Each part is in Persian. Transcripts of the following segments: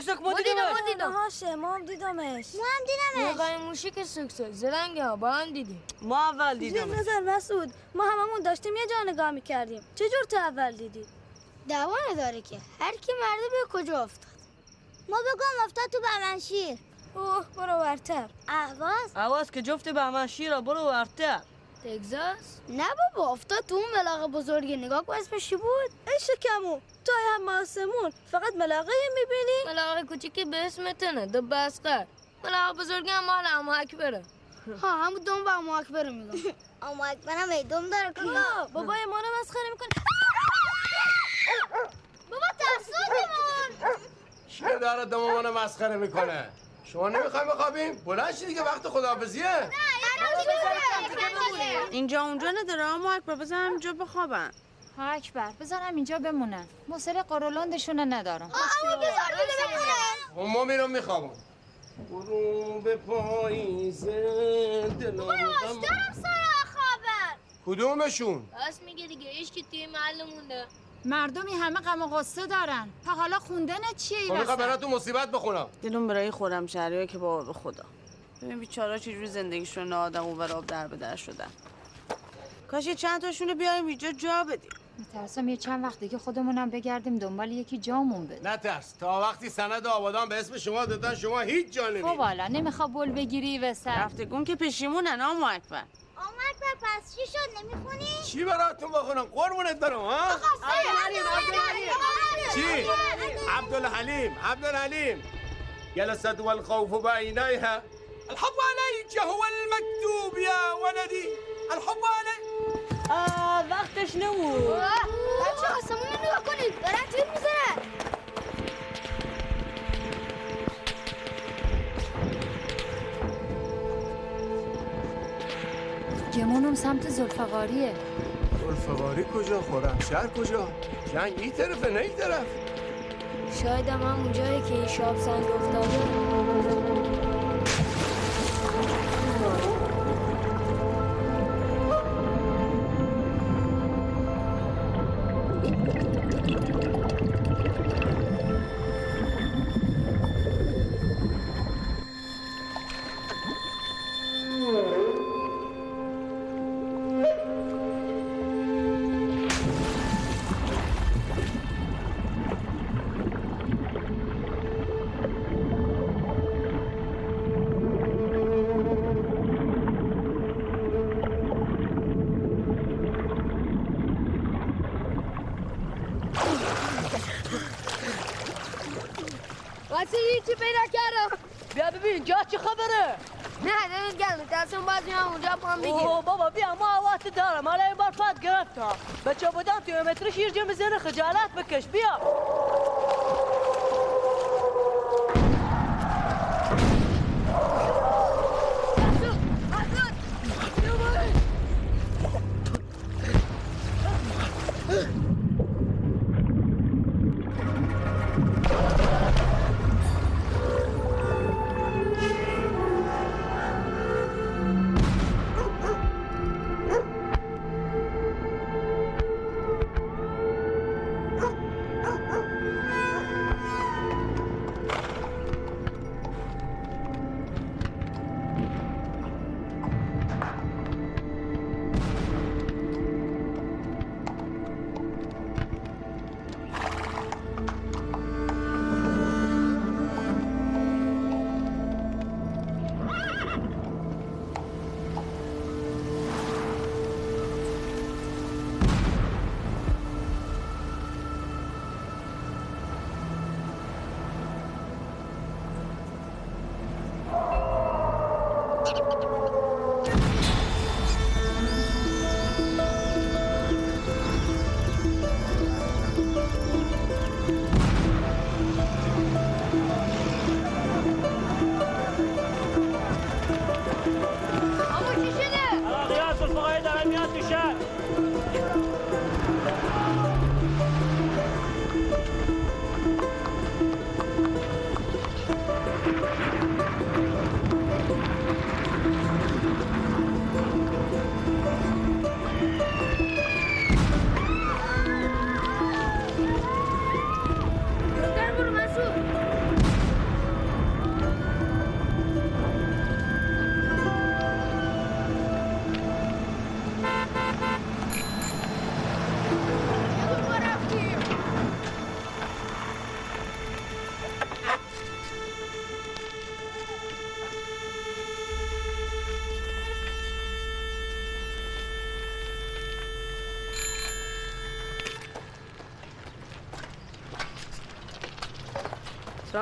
سک سک ما ما دیدم ما دیدم هاشه ما هم دیدمش ما هم دیدمش موقع موشی که سکسه زرنگ ها با هم دیدیم ما اول زیر دیدمش نظر مسعود ما هممون داشتیم یه جا نگاه می‌کردیم چجور تو اول دیدی دعوا نداره که هر کی مرده به کجا افتاد ما بگم افتاد تو بمنشیر اوه برو ورتر اهواز عوض که جفت به من شیره برو ورته تگزاس نه بابا افتاد تو اون ملاقه بزرگی نگاه کن اسمش چی بود ای شکمو تو هم آسمون. فقط ملاقه می‌بینی؟ ملاقه کوچیکی به اسم تنه دو بسقر ملاقه بزرگی هم مال اما اکبره. ها همون دوم با اما اکبر میگم. اما اکبرم ای دوم داره که. بابای ما رو مسخره می‌کنه. بابا ترسونیمون چیه داره دمامان مسخره می‌کنه؟ شما نمی‌خوایم بخوابیم؟ بلند دیگه وقت خداحافظیه. اینجا اونجا نداره اما اکبر بزن همینجا بخوابن. ها اکبر بذارم اینجا بمونن موسر قرولندشون ندارم. خب ما میرم میخوابم برو به پاییزه دلم غم- خبر کدومشون؟ بس میگه دیگه ایش که توی محل مونده. مردمی همه غم و غصه دارن. تا حالا خوندن چیه خب این می‌خوام وسط؟ براتون مصیبت بخونم. دلم برای خودم شهریه که بابا به خدا. ببین بیچارا چجوری زندگیشون آدم و آب در به در شدن. کاش یه چند تاشون رو بیاریم اینجا جا بدیم. میترسم یه چند وقت دیگه خودمونم بگردیم دنبال یکی جامون بده نترس. تا وقتی سند آبادان به اسم شما دادن شما هیچ جا خب نمیری حالا نمیخوا بول بگیری وسط رفتگون که پشیمونن اما اکبر. اما اکبر پس چی شد؟ نمی‌خونی؟ چی براتون بخونم؟ قربونت برم ها؟ چی؟ عبدالحلیم. عبدالحلیم جلست والخوف بعينيها الحب عليك هو المكتوب يا ولدي الحب عليك وقتش نمون بچه آسمون رو نگاه کنید. دارن تیر می‌زنن. گمونم سمت زلفقاریه. الفقاری کجا؟ خورم شهر کجا؟ جنگ این طرفه نه این طرف. شاید هم همون جایی که این شاب سنگ افتاده. بودم توی متر شیر جمع زنه خجالت.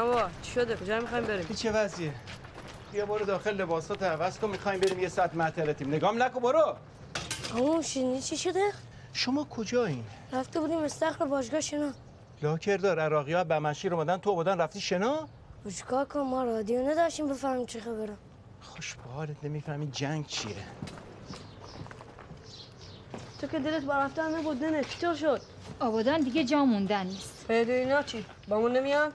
سلام چی شده کجا می‌خوایم بریم؟ چه وضعیه؟ بیا برو داخل لباسات عوض کن می‌خوایم بریم یه ساعت معطلتیم نگام نکن برو. همون شنیدی چی شده؟ شما کجایین رفته بودیم استخر باشگاه شنا. لاکردار عراقی ها بمشیر اومدن تو اومدن رفتی شنا؟ چیکار کنم ما رادیو نداشتیم بفهمیم چه خبره. خوش به حالت نمی‌فهمی جنگ چیه؟ تو که دلت با رفتن نبود نه چطور شد؟ آبادان دیگه جا موندن نیست. اینا چی؟ بامون نمیان؟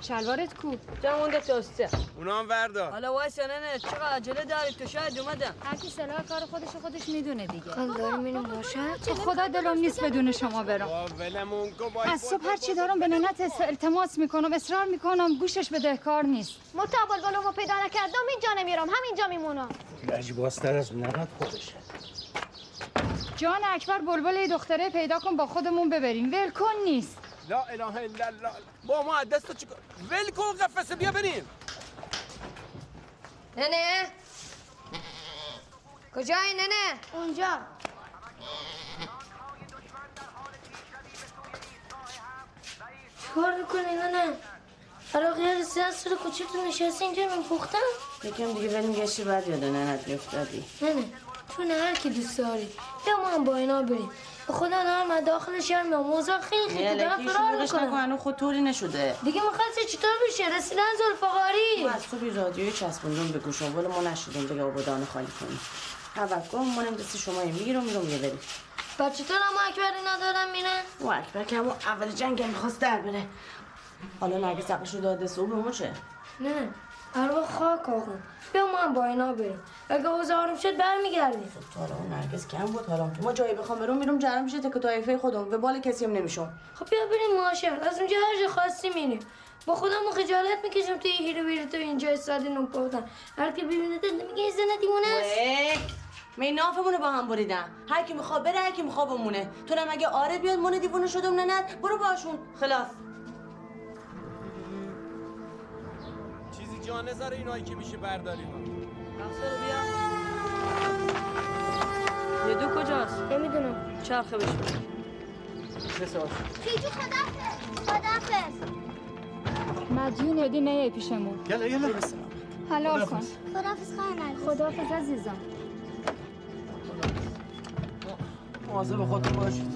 شلوارت کو. جا مونده توسته اونا هم وردار حالا وایسا نه نه. چقدر عجله داری تو؟ شاید اومدم. هر کی سلاح کار خودش خودش می‌دونه دیگه. کل داریم اینو باشه؟ تو خدا دلم نیست بدون شما برم. ولمون از صبح هر چی دارم به ننت التماس می‌کنم اصرار می‌کنم گوشش بده کار نیست. متابل گلومو پیدا نکردم اینجا نمیرم همینجا میمونم. لجبازتر از نقد خودشه. جان اکبر بلبل دختره پیدا کن با خودمون ببریم. ول کن نیست. لا اله الا الله. با ما دست تو چیکار؟ ول کن قفسه بیا بریم. ننه. کجایی ننه؟ اونجا. چیکار می‌کنی ننه؟ عراقی ها رسیدن سر کوچه نشستی اینجا میپختن یکم دیگه بریم گشتی بعد یاد ننت بیفتادی ننه چون هر کی دوست داری. بیا ما هم با اینا بریم. خدا نه من داخل شهر میام موضوع خیلی خیلی دارم فرار می‌کنم. هنو خود طوری نشده. دیگه می‌خواستی چطور بشه؟ رسیدن زلفقاری ما از صبح رادیوی چسبوندون به گوشم ولی ما نشدیم دیگه آبادان خالی کنیم. توکل منم دست شما می‌گیرم میرم یه بریم. بعد چطور اما اکبر اینا دارم میرن و اکبر که همون اول جنگ می‌خواست در بره. حالا نرگس عقلشو داده صبح به ما چه؟ نه. اروا خاک آقا. بیا ما هم با اینا بریم. اگه اوضاع آروم شد برمیگردیم. تو حالا اون نرگس کم بود حالا. ما جایی بخوام برم میرم جرم میشه تک طایفه خودم. به بال کسی هم نمیشم. خب بیا بریم ماشر از اونجا هر جا خواستی میریم. با خودمون خجالت می‌کشم توی هیرو بیرو تو اینجا استادی پختن هر کی ببینه میگه این زنه دیوونه است. می نافمونو با هم بریدم. هر کی می‌خواد بره هر کی می‌خواد بمونه. تو اگه آره بیاد مون دیوونه شدم نه نه. برو باشون. خلاص. جا نذاره اینایی که میشه برداریم. مقصر بیا. یه دو کجاست؟ نمی‌دونم. چرخه بشون خیجو خدافز خدافز مدیون هدی نیه پیشمون یلا یلا. حلال کن. خدافز خواهی نرگس. خداحافظ عزیزم. مواظب خودتون باشید.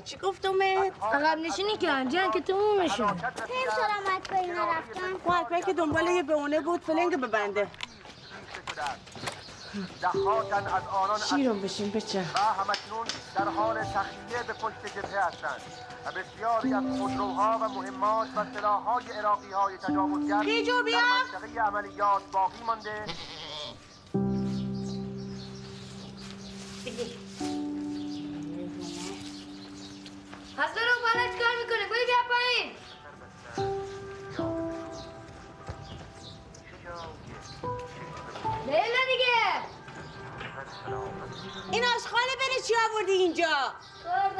چی گفتم ات؟ عقب نشینی کردن جنگ که تموم میشه. خیلی سلامت به اینا رفتن. محکمه که دنبال یه بهونه بود فلنگ ببنده. دهاتن از آنان شیرم بشین بچه. و همکنون در حال تخلیه به پشت جبهه هستند. و بسیاری از خودروها و مهمات و سلاحهای عراقی های تجاوزگر پیجو بیا. در منطقه عملیات باقی مانده. حسن رو بالا چیکار می‌کنه بایی بیا پایین. لیلا دیگه. این آشخاله بره چی آوردی اینجا؟ کار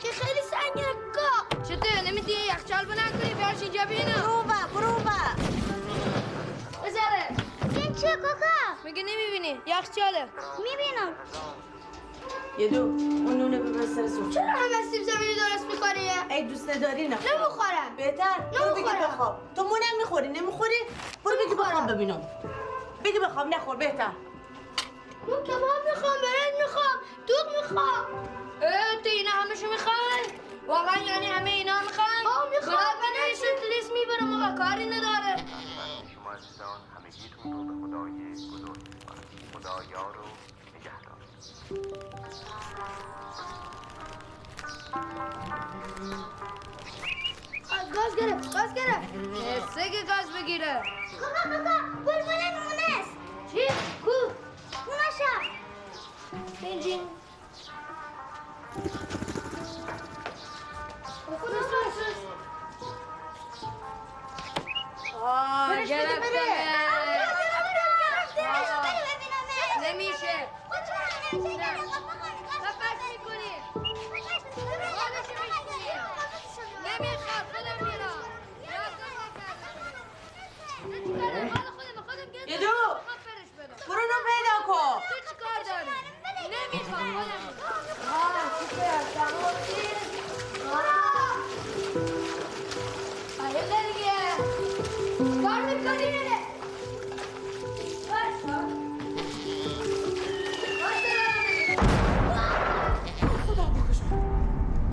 که خیلی سنگه کا چطور؟ نمیدی یخچال بلند کنی بیارش اینجا بینم برو با برو با بذاره. این چه کاکا؟ میگه نمی‌بینی. یخچاله. می‌بینم. یه دو. اون نونه ببر سر سفره چرا همه سیب زمینی درست می‌کنی ای دوست نداری؟ نه. نمی‌خورم. بهتر. برو بگی نمی‌خورم. بخواب. تو مونم می‌خوری نمی‌خوری؟ برو بگی بخواب ببینم. بگی بخواب نخور بهتر. من کباب می‌خوام برنج می‌خوام. دوغ می‌خوام. اه تو اینا همشو می‌خوای؟ واقعا یعنی همه اینا می‌خوان آه می‌خوام. بنویسید لیست می‌برم آقا کاری نداره. شما عزیزان همگیتون رو به خدای بزرگ. خدا یار و نگهدار گاز گرفت گاز گرفت حسه که گاز بگیره کاکا کاکا بلبل مونس چی؟ کو؟ مونشم بنجین آه گرفته نمیشه. نفس می‌کنی نمی‌خواد خودم میرم یه دو برو رو پیدا کن تو چی کار داری؟ نمی‌خوام خودم آه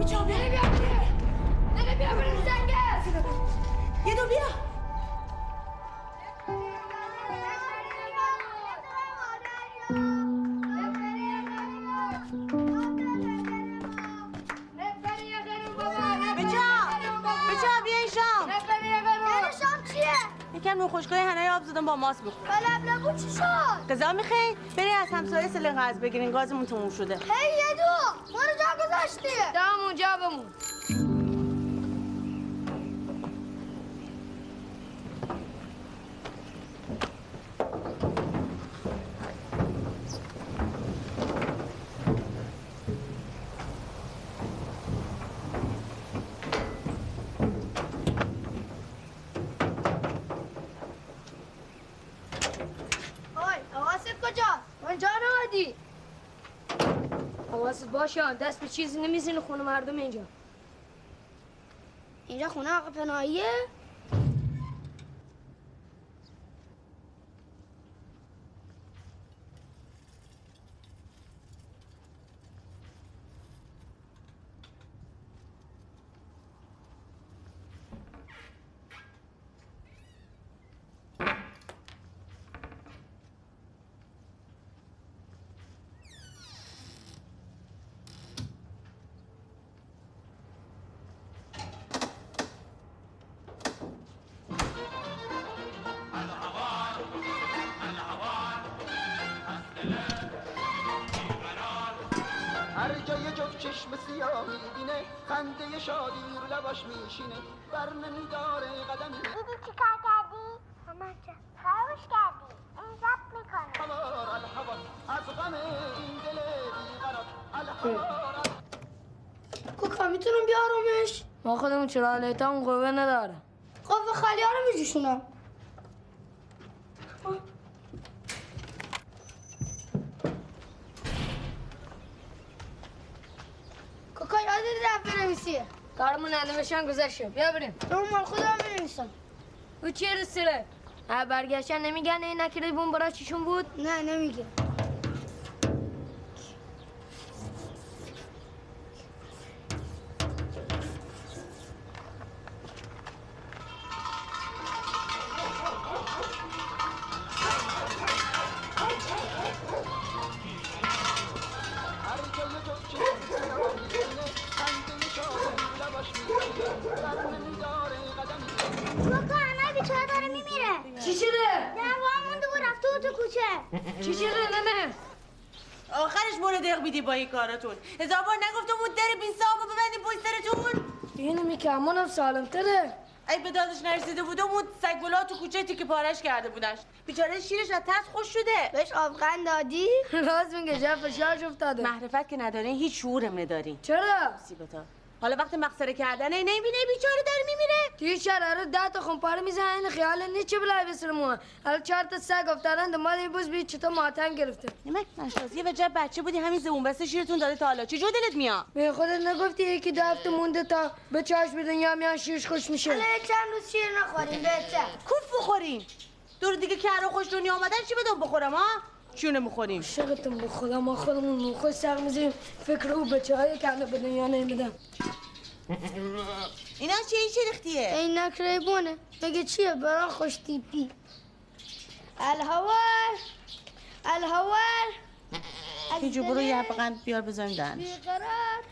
سوپر تمامی آه دیگه کار می‌کنی؟ یه دو بیا بچه یکم نون خوشگاه هنای آب زدم با ماست بخور بلب نبود چی شد؟ غذا می‌خوای؟ بری از همسایه سلنگ قرض بگیرین گازمون تموم شده. هی یه دو ما رو جا گذاشتی. دم اونجا بمون. حواست باشه دست به چیزی نمی‌زنی خونه مردم اینجا اینجا خونه آقا پناهیه؟ خنده شادی رو لباش میشینه بر نمیداره قدمی. دیدی چی کار کردی؟ مامان جان. خرابش کردی. این ضبط می‌کنه هوار الهوار از غم این دل بیقرار. الهوار کوکا می‌تونم بیارمش؟ ما خودمون چرا لیتام قوه نداره قوه خالی ها رو میجوشونم کوکا یادت رفت بنویسی کارمون ننوشن گذشته بیا بریم. تو مال خودم بنویسم او چی رسیره برگشتن نمیگن این نکره بون برا چیشون بود؟ نه نمیگه. کاراتون هزار بار نگفتم بود در بین صاحب ببندی پشت سرتون. اینو میکرمونم سالم تره. ای به دادش نرسیده بودم اون سگولا تو کوچه تیکه پارش کرده بودنش بیچاره شیرش از ترس خوش شده. بهش آبغن دادی؟ راست میگه جف فشارش افتاده. معرفت که ندارین هیچ شعورم ندارین چرا؟ سیبتا حالا وقت مقصره کردنه نمی‌بینه بیچاره داره میمیره. توی شهر رو ده تا خونپاره می‌زنن این خیال نیست چه بلای بسر مو حالا چهار تا سگ افتادن دنبال این بوز بید چطور ماتن گرفته؟ نمک نشاز یه وجب بچه بودی همین زبون بسته شیرتون داده تا حالا. چه جو دلت میاد؟ به خودت نگفتی یکی دو هفته مونده تا به چاش به دنیا میان شیرش خوش میشه. حالا چند روز شیر نخوریم بهتر. کوف بخوریم. دور دیگه که رو خوش دنیا آمدن چی بدم بخورم ها؟ چونه می‌خوریم به خدا ما خودمون نون خوش سر میزیم فکر او بچه های کنه به دنیا نمیدن اینا چه این چه ریختیه؟ این نکره بونه. بگه چیه؟ برا خوش تیپی. الهوار! الهوار! هیچ برو یه حب قند بیار بذاریم دهنش. بیقرار!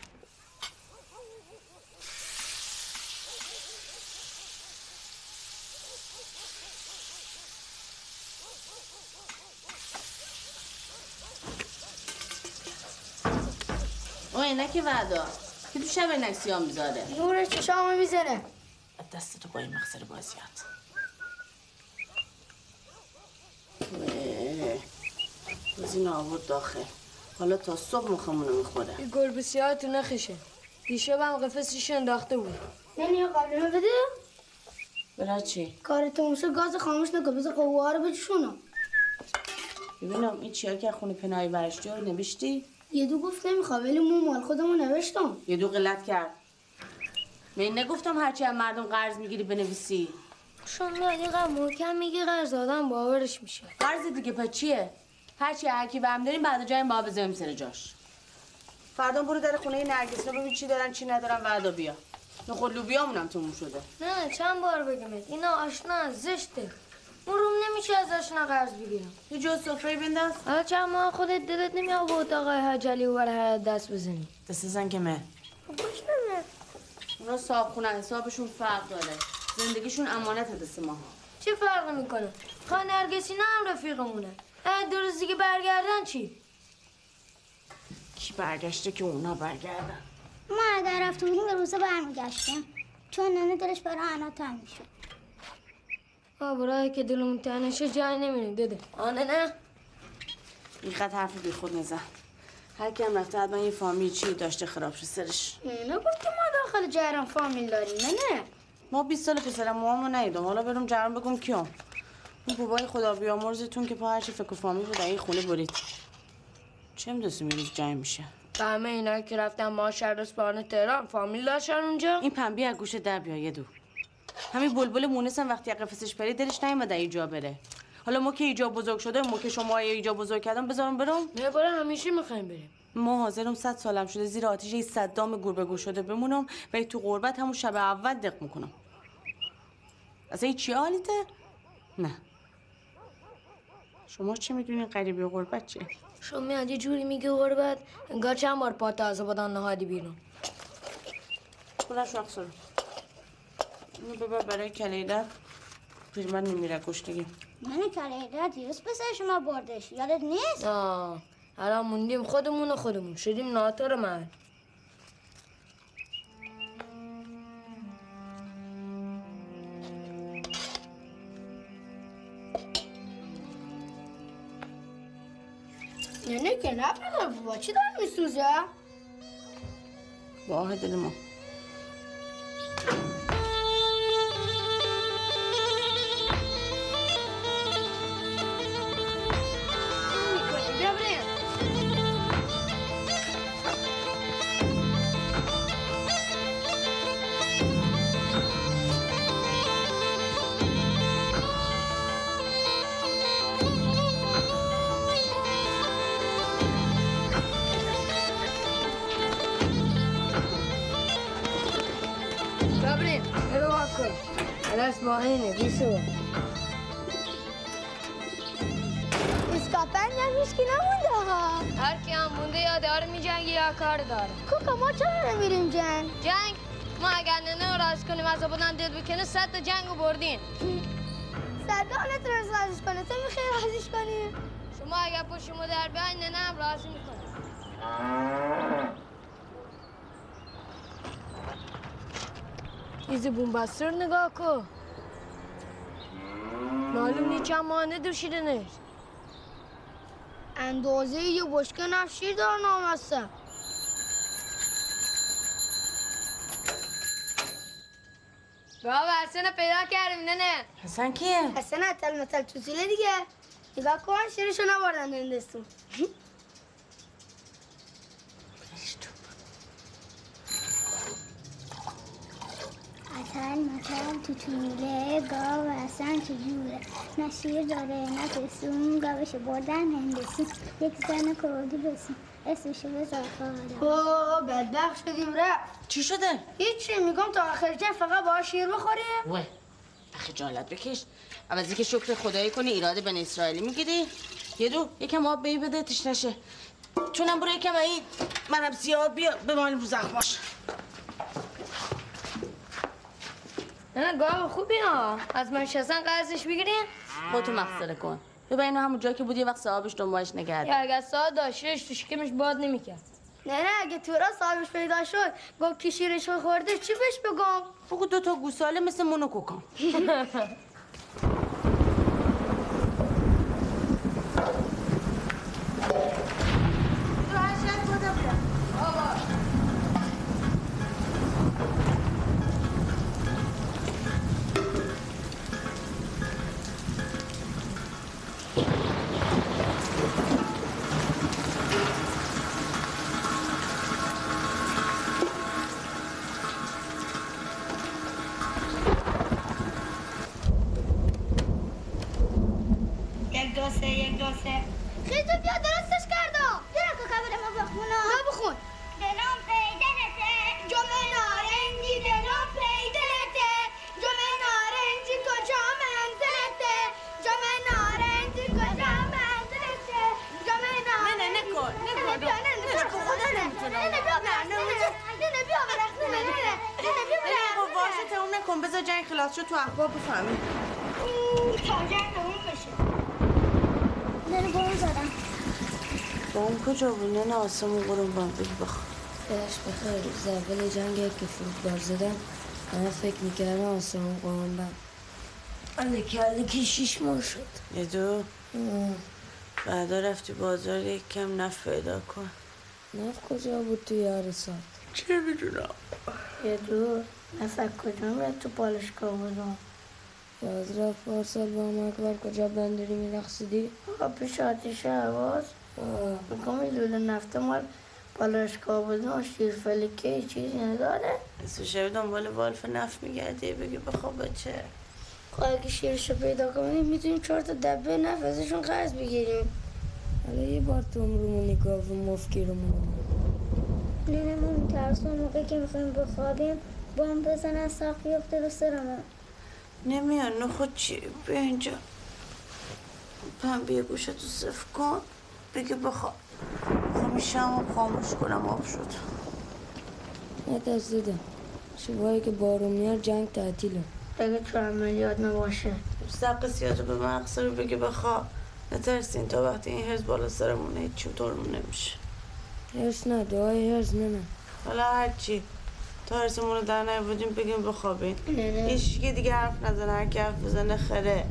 عینک وعدا که تو شب عینک سیاه می‌ذاره. نورش چشامو می‌زنه. دستتو با این مخصر بازیات از این آورد داخل. حالا تا صبح مخمونو می‌خوره. این گل بسیار تو نخشه. دیشب هم قفسش انداخته بود. نمی قبل بده. برای چی؟ کار تموشه گاز خاموش نکن. بذار قوه ها رو بجوشونم ببینم این چیا که خونه پناهی برشتی رو نوشتی؟ یه دو گفت نمی‌خواد ولی مو مال خودمو نوشتم. یه دو غلط کرد. من نگفتم هرچی از مردم قرض می‌گیری بنویسی. شما دقیقا محکم میگه قرض آدم باورش میشه. قرض دیگه پس چیه؟ هرچی هرکی برم داریم بعد جای ما بذاریم سر جاش. فردا برو در خونه نرگس رو ببین چی دارن چی ندارن بعدا بیا. نخود لوبیامونم تموم شده. نه چند بار بگمت اینا آشنا زشته. مروم نمیشه از آشنا قرض بگیرم. یه جا سفره بنداز. حالا چند ماه خودت دلت نمیاد با اتاق حجلی و برای دست بزنی. دست زن که من. گوش بده اونا صاحب خونه حسابشون فرق داره. زندگیشون امانت دست ما چه فرقی می‌کنه؟ خانه نرگسی نه هم رفیقمونه. اه، دو روز دیگه برگردن چی؟ کی برگشته که اونا برگردن؟ ما اگر رفته بودیم به روزا برمیگشتیم. چون ننه دلش برای انا تنگ می‌شد. آه برای که دلمون تنشه جای نمیره داده. آنه نه. اینقدر حرف بی خود نزن. هر کی هم رفته حتما یه فامیل چی داشته خراب شد سرش. نه گفتی ما داخل جهرم فامیل داریم نه نه. ما 20 سال پسر موامو ندیدم. حالا برم جرم بگم کیام. اون بابای خدا بیامرزتون که پا هرچی فکر فامیل رو در این خونه برید. چه می‌دونستیم یه روز جنگ میشه؟ همه اینا که رفتن ما شهر تهران فامیل داشتن اونجا. این پنبی از گوش در بیا یه دو. همین بلبل مونس هم وقتی از قفسش پرید دلش نیومد اینجا بره. حالا ما که اینجا بزرگ شده ما که شما اینجا بزرگ کردم بذارم برم. نه برای همیشه می‌خوایم بریم. ما حاضرم صد سالم شده زیر آتیش یه صدام گور به گور شده بمونم و تو غربت همون شب اول دق می‌کنم. اصلا این چی حالیته؟ نه. شما چی می‌دونین غریبی غربت چیه؟ شما میاد یه جوری میگه غربت انگار چند بار پا تازه بدن نهادی بیرون. بلند شو اینو ببر برای کلیده. پیرمرد میمیره کشتگی من کلیده دیروز پسر شما بردش. یادت نیست؟ آه الان موندیم خودمون و خودمون. شدیم ناتور من. نه نه که نفر بابا چی داره میسوزه؟ واه دل ما الان با اینه بیسو اسکاپن هم هیچکی نمونده ها؟ هر کی هم مونده یا داره میجنگه یا کار داره. کوکا ما چرا نمیریم جنگ؟ جنگ؟ ما اگر ننه رو راضی کنیم از بودن دل بکنه صد تا جنگ رو بردین صدا نتونست رازش کنه. تو می‌خوای رازش کنی؟ شما اگر پشت ما در بیاین ننه هم راضی می‌کنه. چیزی بومبستر نگاه کن معلوم نیست چند ماه ندوشیدنش اندازه یه بشکه نفشیر دار نامسته بابا حسن پیدا کردیم ننه حسن کیه؟ حسن اتل متل توسیله دیگه نگاه کن شیرشو نبردن دندستون اتل متل تو طوله گاو اصلا چجوره نه شیر داره نه پسون گاوش بردن هندسون. یک زن کردی بسون. اسمشو بذار خواهدم اوه بدبخت شدیم رفت. چی شده؟ هیچی میگم تا آخر جنگ فقط با شیر بخوریم وه خجالت بکش. عوضی که شکر خدایی کنی ایراد بن اسرائیلی می‌گیری. یه دو یکم آب بی بده تش نشه. چونم برو یکم این منم سیاه بیا بمالیم رو زخماش نه گاو خوبی ها. از منشستن قرضش بگیریم خودتو مخصره کن. ببین اینو همون جایی که بود یه وقت صاحبش دنبالش نگرد یا اگر ساعت داشتش تو شکمش باد نمی‌کرد. نه نه اگه تورا صاحبش پیدا شد گفت که شیرش خورده چی بهش بگم؟ بگو دو تا گوساله مثل مونوکو کن نکن بذار جنگ خلاص شد تو اخبار بفهمی تا جنگ اون بشه. دل گم زدم. کجا بود؟ نه نه آسمون قرون بام بگی بخواه خودش بخیر. روز اول جنگ که فوتبال زدم. من فکر می‌کردم آسمون قرآن بم علی کلی که شیش ماه شد. یه دو. بعدا رفتی بازار یک کم نف پیدا کن. نف کجا بود توی عرصات چه می‌دونم. یه دور مثلا کجا میره تو پالشگاه بودم رفت پارسال با هم اکبر کجا بندری میرخصیدی آقا پیش آتیش بگم این لوله نفته مال پالشگاه بودم شیر فلکه چیزی نداره. از شب دنبال والف نف میگردی بگی بخواب بچه خب اگه شیرشو پیدا کنیم می‌تونیم چهار تا دبه نف ازشون قرض بگیریم. حالا یه بار تو عمرمون نگاه و مفکرمون ننمون ترسون موقع که می‌خوایم بخوابیم بام بزنن سقف بیفته رو سرمون نمیان نه خود چی؟ بیا اینجا. پن بیا گوشه تو صف کن. بگی بخواب همیشه هم خاموش کنم آب شد. نترسیدم شبایی که بارون میاد جنگ تعطیله. اگه تو عملیات نباشه. سق رو به مقصد رو بگی بخواب نترسین تا وقتی این هرز بالا سرمونه هیچ چطورمون نمیشه هرس نه دعای نه نه حالا هرچی. تا هرسمون رو در نیاوردیم بگیم بخوابین هیچ که دیگه حرف نزنه هر کی حرف بزنه خره.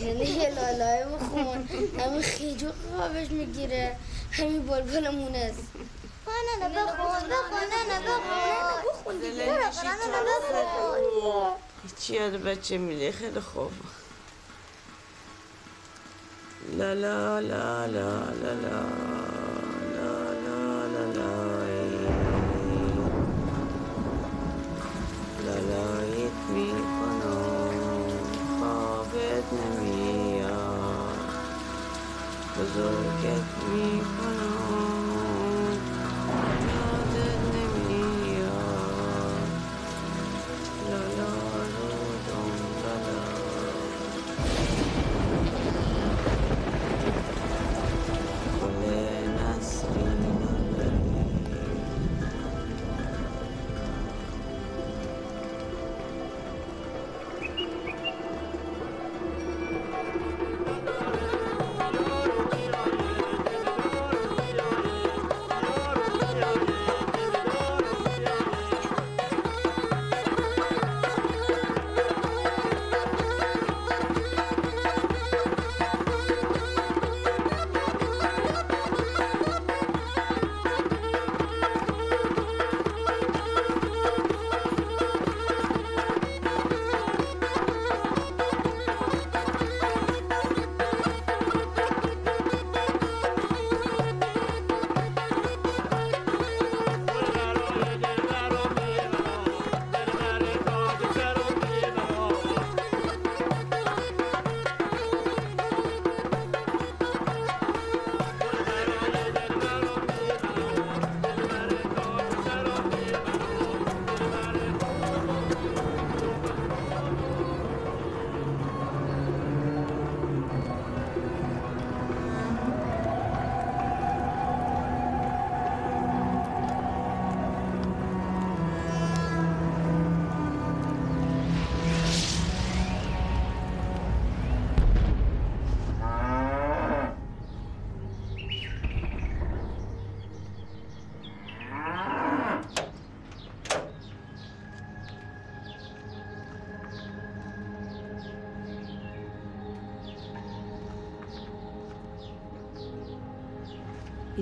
یعنی یه لالای بخون همین خیجو خوابش می‌گیره. همین بلبل است. نه نه بخون بخون نه نه بخون. بخون دیگه نه نه بخون هیچی یاد بچه میده خیلی خوب. لا لا لا لا لا لا لا لا لا لا ای. لالایت می‌کنم خوابت نمیاد بزرگت می‌کنم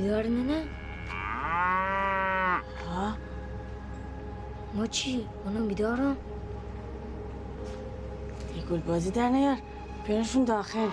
بیدار نه ها ما چی؟ منم بیدارم یه گل بازی در نیار بیارشون داخل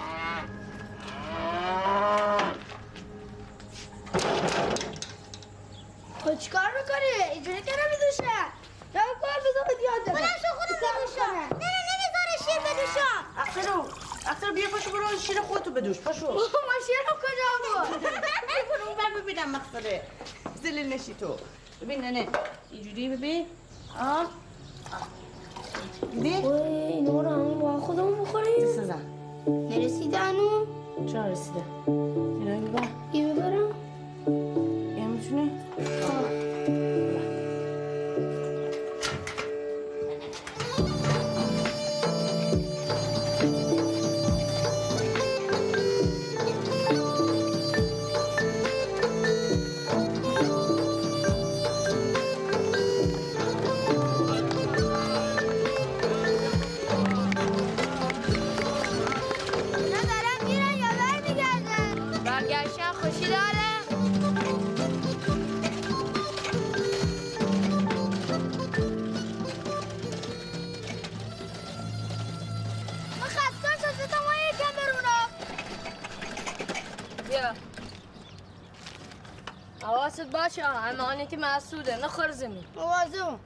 باشه که مسعوده نخور زمین مواظب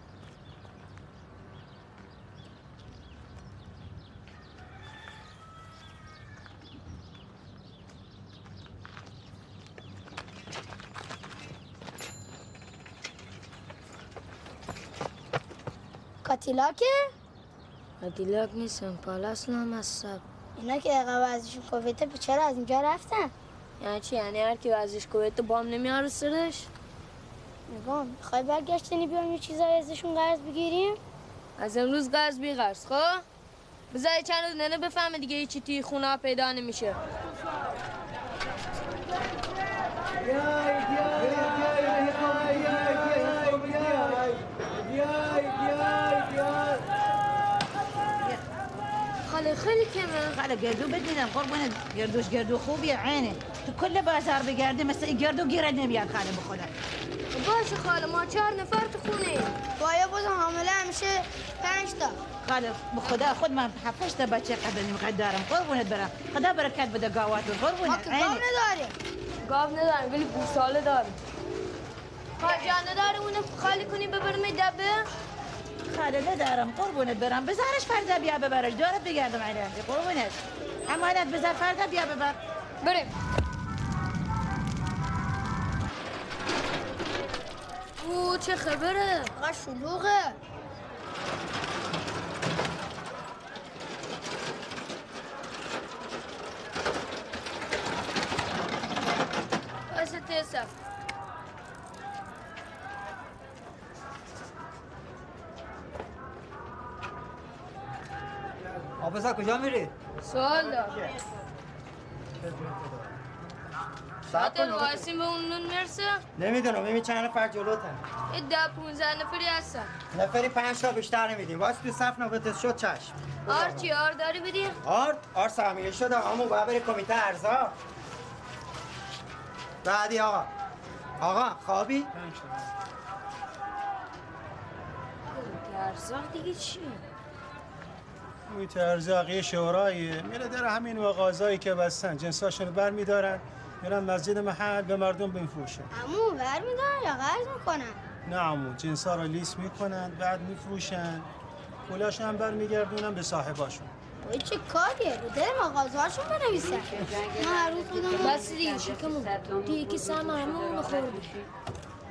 کاتیلاکه؟ عدیلاک نیستم پالاس از سب اینا که عقب ازشون کویته چرا از اینجا رفتن؟ یعنی چی؟ یعنی هر کی ازش کویت بام نمیاره سرش؟ نگاه می‌خوای برگشتنی بیایم یه چیزایی ازشون قرض بگیریم؟ از امروز قرض بی قرض خب؟ بذاری چند روز ننه بفهمه دیگه هیچی توی خونه پیدا نمیشه. خاله خیلی کمه. خاله گردو بدیدم قربونت گردوش گردو خوبیه عینه. تو کل بازار بگردی مثل این گردو گیرد نمیاد خاله بخدا باشه خاله ما چهار نفر تو خونه بایا بازم حامله همیشه پنج تا. خاله بخدا خود من هفتش تا بچه قبل نمیقدر دارم. قربونت برم. خدا برکت بده گاواتو ما قربونت. که گاو نداریم. گاو نداریم ولی گوساله داریم. خواهر نداره اونو خالی کنی ببرم دبه. خاله ندارم. قربونت برم. بذارش فردا بیا ببرش. دارت بگردم عینه قربونت. امانت بذار فردا بیا ببر. بریم. او چه خبره؟ فقط شلوغه بس تیسا آبسا کجا میری؟ سوال دار ساعت واسیم به اون نون می‌رسه نمی‌دونم ببین چند نفر جلوتن یه ده پونزه نفری هستن. نفری پنج تا بیشتر نمیدیم. واسه تو صف نوبت شد چشم. آر چی آر داری بدی؟ آرد آر سهمیه شده اما باید بری کمیته ارزا. بعدی آقا. آقا خوابی؟ ارزاق دیگه چی؟ محیط ارزاق یه شوراییه میره در همین مغازایی که بستن. جنساشون بر میدارن میرن مسجد محل به مردم بفروشن امو بر میدارن یا قرض می‌کنن؟ نه عمو جنسا رو لیست می‌کنن بعد میفروشن. پولاشون هم برمیگردونن به صاحباشون. وای چه کاریه؟ رو دل مغازهاشون بنویسن. ما هر روز خودمون بس دیگه شکمون. تو یکی سهم همه خوردی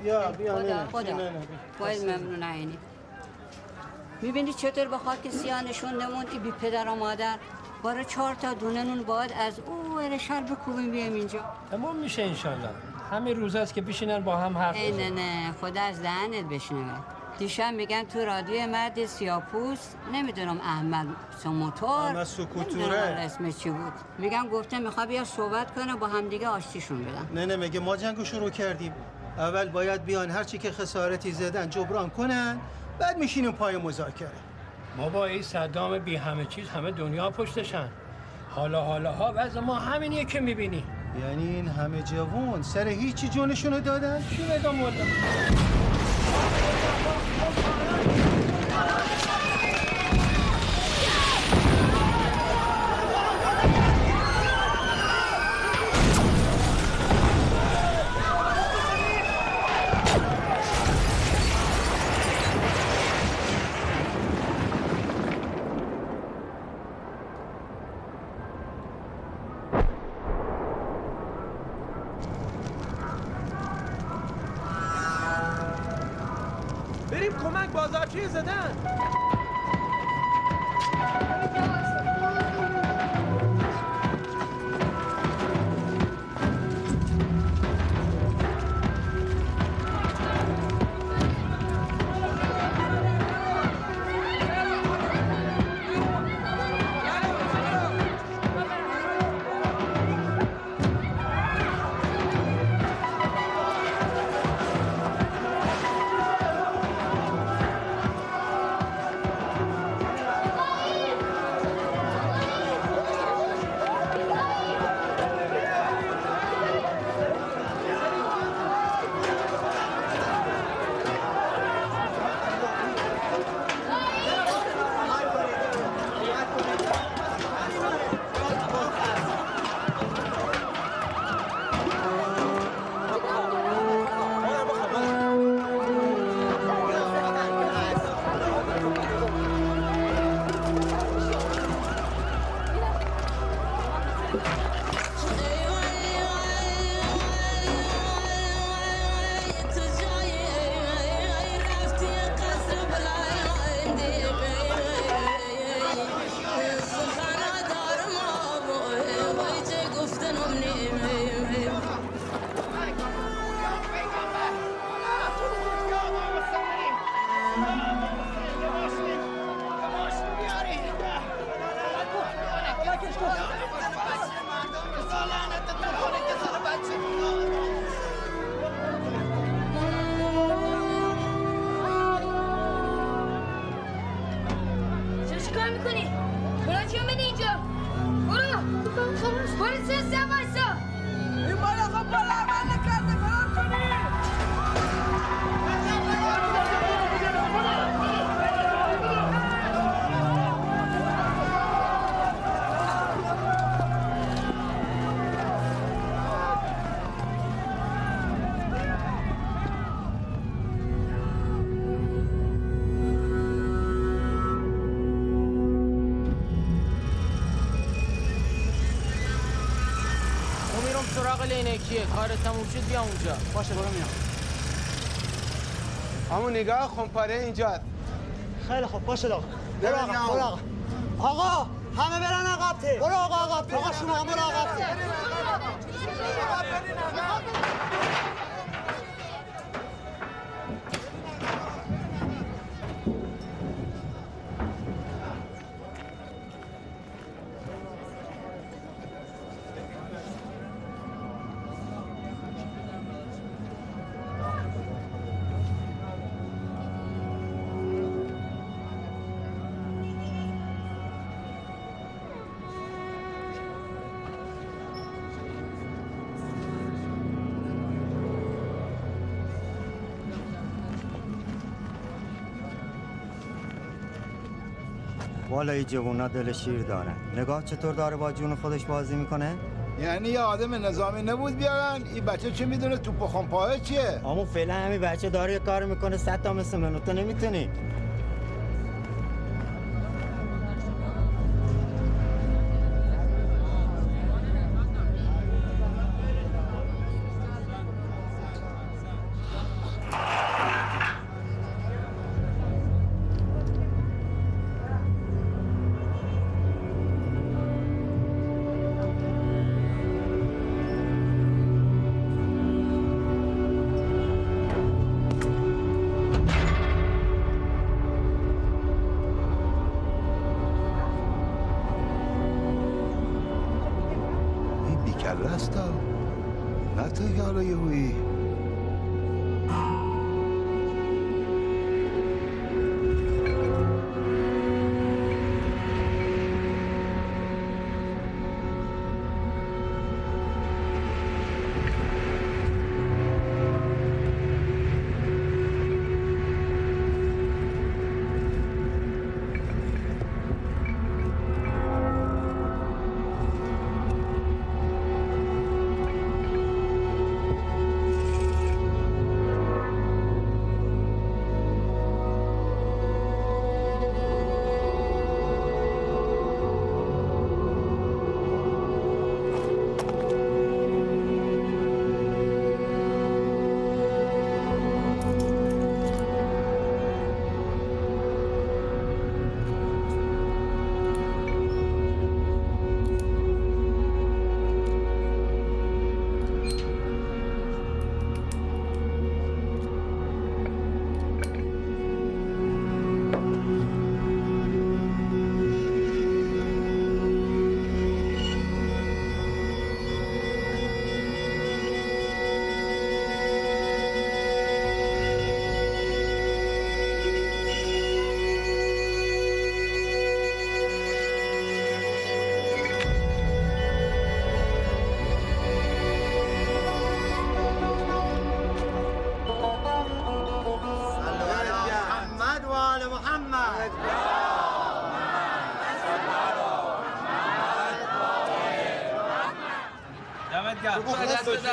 یا بیا نه خدا. نه، نه. باید ممنون عینی. می‌بینی چطور به خاک سیاه نشوندمون ای بی پدر و مادر؟ برای چهار تا دونه نون باید از او ورشر بکوبیم بیام اینجا. تمام میشه انشالله. همین روز است که بشینن با هم حرف. نه نه خدا از دهنت بشنوه. دیشب میگن تو رادیو مرد سیاپوست نمی‌دونم احمد سموتور احمد سکوتوره. اسمش چی بود. میگن گفته می‌خواد بیا صحبت کنه با همدیگه آشتیشون بدن. نه نه مگه ما جنگو شروع کردیم. اول باید بیان هر چی که خسارتی زدن جبران کنن بعد میشینیم پای مذاکره. ما با این صدام بی همه چیز همه دنیا پشتشن. حالا حالا ها وضع ما همینیه که می‌بینی. یعنی این همه جوان سر هیچی جونشونو دادن؟ چی بگم چیکار می‌کنی؟ برو اومدی اینجا؟ برو سه سه وایسا این بالا خب بالا کار تموم شد بیا اونجا. باشه برو میام. همون نگاه خمپاره اینجا خیلی خوب باشه آقا برو آقا برو آقا. آقا همه برن عقب ته برو آقا ته آقا شما برو عقب والا این جوونا دل شیر دارن نگاه چطور داره با جون خودش بازی می‌کنه؟ یعنی یه آدم نظامی نبود بیارن. این بچه چه می‌دونه؟ توپ و خمپاه چیه؟ اما فعلا همین بچه داره یه کار می‌کنه. صد تا مثل منو. تو نمی‌تونی.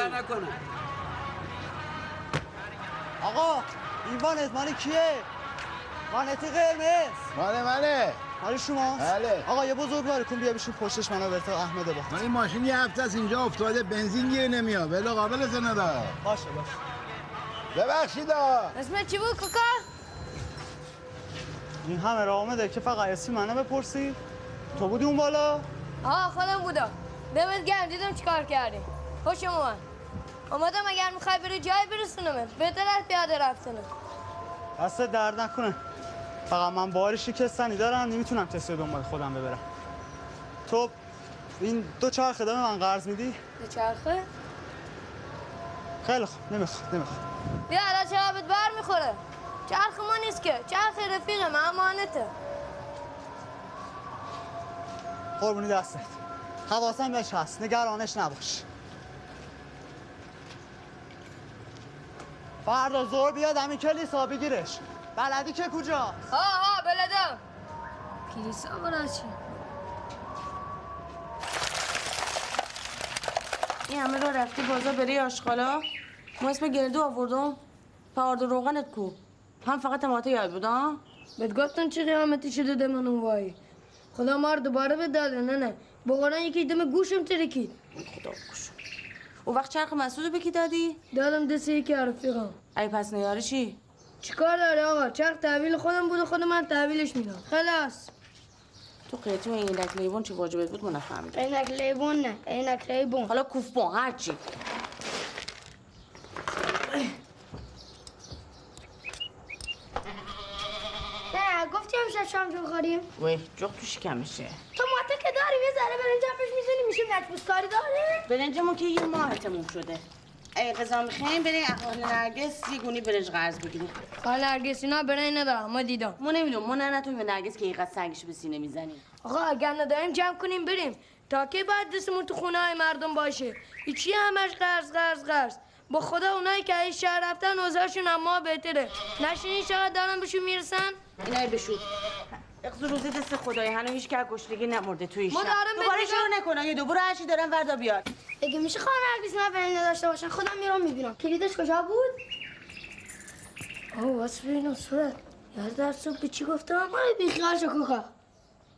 در. نکنه آقا این وانت مال کیه؟ وانتی قرمز ماله ماله مال شما؟ بله. آقا یه بزرگوار کن بیا بشین پشتش منو برتا احمد با من این ماشین یه هفته از اینجا افتاده بنزین گیر نمیاد ولی قابل نداره باشه باشه ببخشید آ. اسمت چی بود کوکا؟ این همه راه آمده که فقط اسم منو بپرسی تو بودی اون بالا آه خودم بودم دمت گرم دیدم چیکار کردی خوشم اومد اومدم اگر می‌خوای بری جای برسونم بهتر از پیاده رفتنه دست درد نکنه. فقط من باری شکستنی دارم نمی‌تونم رو دنبال خودم ببرم. تو این دو چرخ دم من قرض میدی؟ به چرخه؟ خیلی خوب. نمی‌خواد نمی‌خواد. بیا الان چرا بر می‌خوره. چرخ ما نیست که. چرخ رفیق من امانته قربونی دستت. حواسم بهش هست. نگرانش نباش. فردا زور بیاد همین کلیسا بگیرش. بلدی که کجا ها ها بلدم کلیسا برای چی؟ این همه را رفتی بازار بری آشغالا؟ ما اسم گردو آوردم. پارد و روغنت کو. هم فقط تماته یاد بود ها؟ بهت گفتم چه قیامتی شده ده من وای. خدا ما رو دوباره به داده نه نه. بقارن یکی دم گوشم ترکید. خدا بکش او وقت چرخ مسعود رو به کی دادی؟ دادم دست یکی رفیقم ای پس نیاره چی؟ چیکار داری آقا؟ چرخ تحویل خودم بود و خود من تحویلش میدم. خلاص. تو قیتی و اینک لیوان چی واجبت بود من نفهمیدم عینک لیبون نه عینک لیبون. حالا کوفبون هرچی نه گفتی همیشه شام جو خوریم وای جغ تو شکمشه. تو ماته که داریم یه ذره برنج پیش می‌زنی میشه نچبوس کاری داره؟ برنجمون که یه ماه تموم شده. ای غذا می‌خوایم بریم احوال نرگس یه گونی برنج قرض بگیریم. خال نرگس اینا برای ندارم ما دیدم. ما نمی‌دونم ما نه به نرگس که اینقدر سنگش به سینه می‌زنیم. آقا اگر نداریم جمع کنیم بریم. تا که بعد دستمون تو خونه های مردم باشه؟ چی همش قرض قرض قرض. با خدا اونایی که از شهر رفتن اوضاعشون اما بهتره. نشینی چقدر دارن بهشون می‌رسن؟ اینای بشور اقضا روزی دست خدای هنو هیچ که از گشنگی نمرده شب دارم دوباره شروع نکنه. یه دوباره هرچی دارم وردا بیاد اگه میشه خانه من برنج نداشته باشن خودم میرم می‌بینم. کلیدش کجا بود؟ آه واسه ببینم صورت. یاد در صبح به چی گفتم؟ ما بیخیال شو کوکا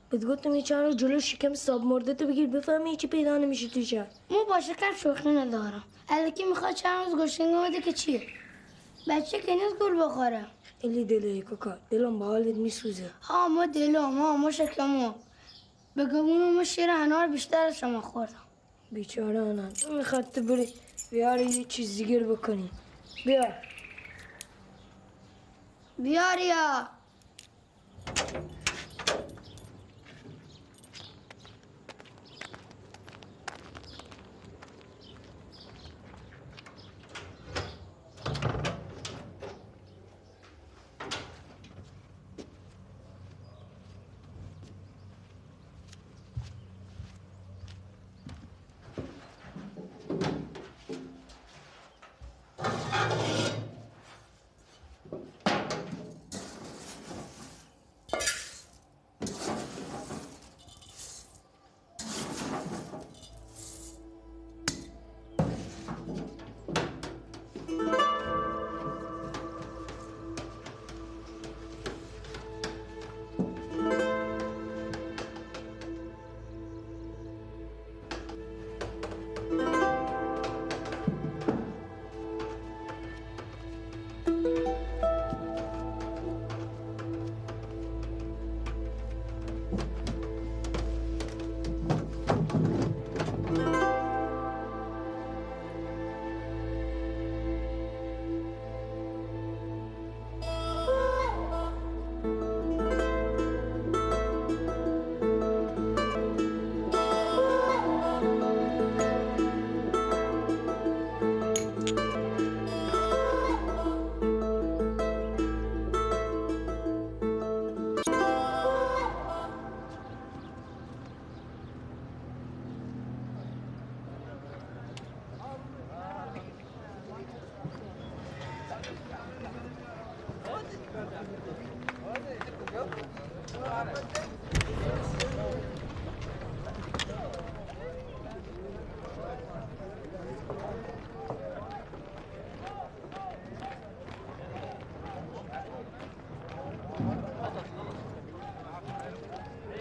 بهت گفتم یه چند جلو شکم ساب مرده تو بگیر. بفهمی چی پیدا نمیشه تو شهر مو با شکر شوخی ندارم. الکی می‌خواد چند روز گشنگی بده که چیه؟ بچه که نیست گل بخوره. خیلی دله کوکا دلم حالت میسوزه ها ما دلم ها ما شکمو به گمون ما شیر انار بیشتر شما خوردم بیچاره آنان تو می‌خواد تو بری بیاری یه چیز دیگر بکنی بیا بیاریا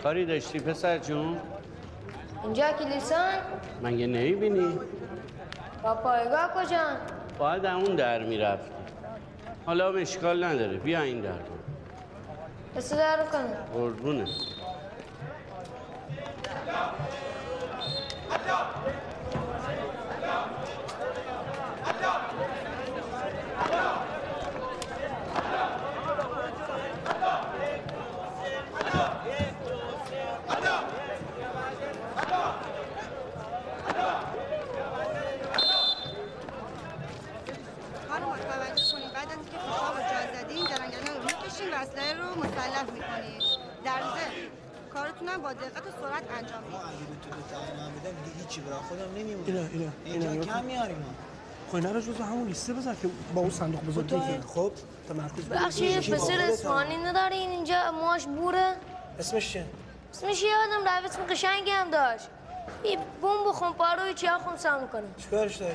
کاری داشتی پسر جون؟ اینجا کلیسان؟ مگه نمی‌بینی؟ با پایگاه کجان باید اون در می‌رفت حالا هم اشکال نداره بیا این در کن. بس در کن. قربونه خانم توجه کنید بعد از اینکه خطاب رو جا زدین درنگانه رو می‌کشین و اسلحه رو مسلح می‌کنید در ضمن کارتونم با دقت و سرعت انجام می‌دید هیچی برا خودم نمیمونه اینا اینا اینجا اینا کم میاریم ما. خب اینا رو جزو همون لیسته بذار که با اون صندوق بزرگ خب تو بگیر. خب تمرکز. بخشی پسر. اسفانی ندارین اینجا ماش بوره. اسمش چیه؟ اسمش یادم روی اسم قشنگی هم داشت. این بوم بخون پاروی چیا خون سم می‌کنه؟ چیکارش داری؟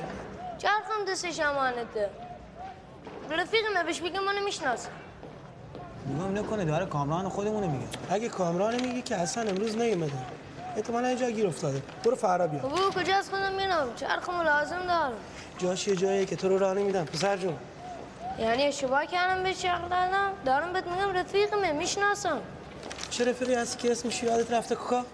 چرخم دستش امانته رفیقمه بهش میگه منو می‌شناسه. نگام نکنه داره کامران خودمونه میگه. اگه کامران میگی که اصلا امروز نیومده. احتمالا اینجا گیر افتاده. برو فردا بیا. خب او کجا از خودم میرم؟ چرخمو لازم دارم. جاش یه جاییه که تو رو راه نمیدم پسر جون. یعنی اشتباه کردم به چرخ دادم؟ دارم بهت میگم رفیقمه می‌شناسم. چه رفیقی هستی که اسمش یادت رفته کوکا؟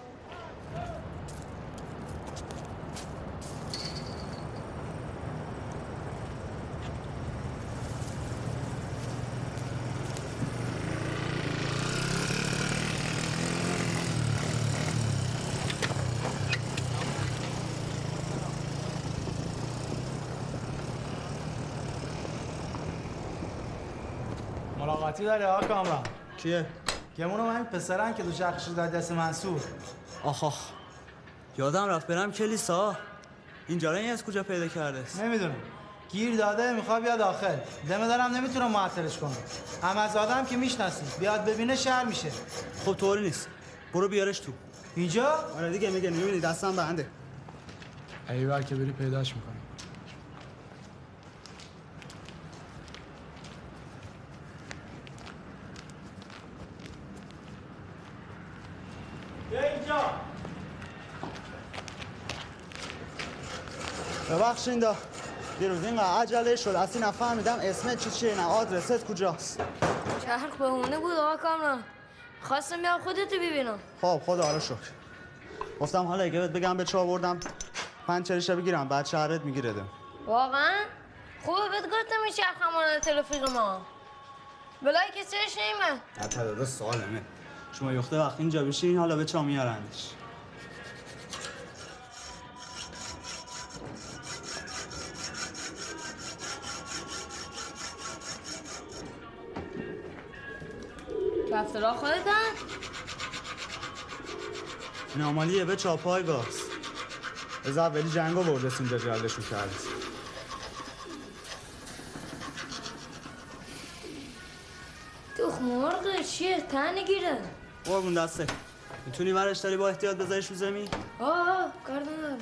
ملاقاتی داره آقا کامران. کیه؟ گمونم همین پسرن که دو چرخش در دست منصور. آخ آخ. یادم رفت برم کلیسا. این جاره این از کجا پیدا کرده است؟ نمی‌دونم. گیر داده می‌خواد بیاد داخل. دمه دارم نمی‌تونم معطلش کنم. هم که می‌شناسی بیاد ببینه شهر میشه. خب طوری نیست. برو بیارش تو. اینجا؟ آره دیگه میگه نمی‌بینی دستم بنده. ایول که بری پیداش می‌کنی. ببخشین دا. دیروز اینقدر عجله شد. اصلی نفهمیدم اسمت چی چیه نه آدرست کجاست. چرخ بهونه بود آقا کامران؟ خواستم بیام خودتو ببینم. خب خدا رو شکر. گفتم حالا اگه بهت بگم به چه آوردم پنچرشه بگیرم بعد شهرت میگیردم واقعا؟ خوبه بهت گفتم این چرخ امانت رفیق ما. بلای کسیش نیمه. نه تعداد سالمه شما یخته وقتی اینجا بشین حالا به چا میارندش؟ دفترها خودتن این آمالیه به چاپای گاز از اولی جنگا برده اینجا جلدشون کرد. تو مرغ چیه؟ تن گیره. قربون دسته. می‌تونی ورش داری با احتیاط بذاریش رو زمین؟ آه آه کار ندارم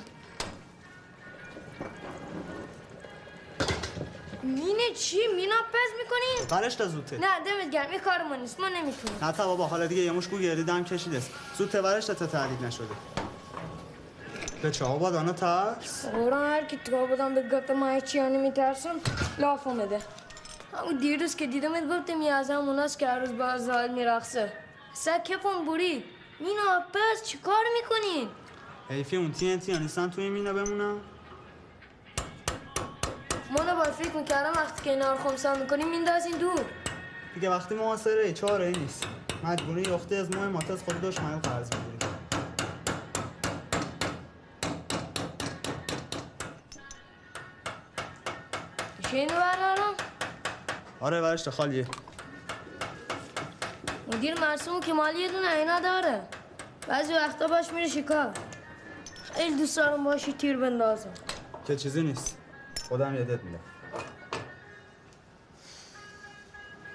مینه چی؟ مینا پس می‌کنین؟ برش تا زودته نه دمت گرم این کار ما نیست ما نمی‌تونیم. نه تا بابا حالا دیگه یه مشکو گردیدم کشیده است. زودته ورش تا تا تردید نشده. به چه آباد آنا ترس؟ قرآن هر کی تو بودم به گفت ما هیچی ها نمیترسم لاف اومده همون دیروز که دیدم گفتم یه از همون است که هر روز با زال میرقصه. کپون برید مینا پس چی کار می‌کنین؟ حیفی اون تی انتی نیستن توی مینه بمونم ما باید فکر می‌کردم وقتی که اینا رو خمسا می‌کنیم میندازین دور دیگه وقتی محاصره چاره ای نیست مجبوری یخته از مهمات از خود دشمن قرض بگیری میشه اینو بردارم؟ آره ورش تا خالیه مدیر مرسوم که مالی یه دونه اینا داره. بعضی وقتا باش میره شکار خیلی دوست دارم باشی تیر بندازم. که چیزی نیست. خودم یادت میدم.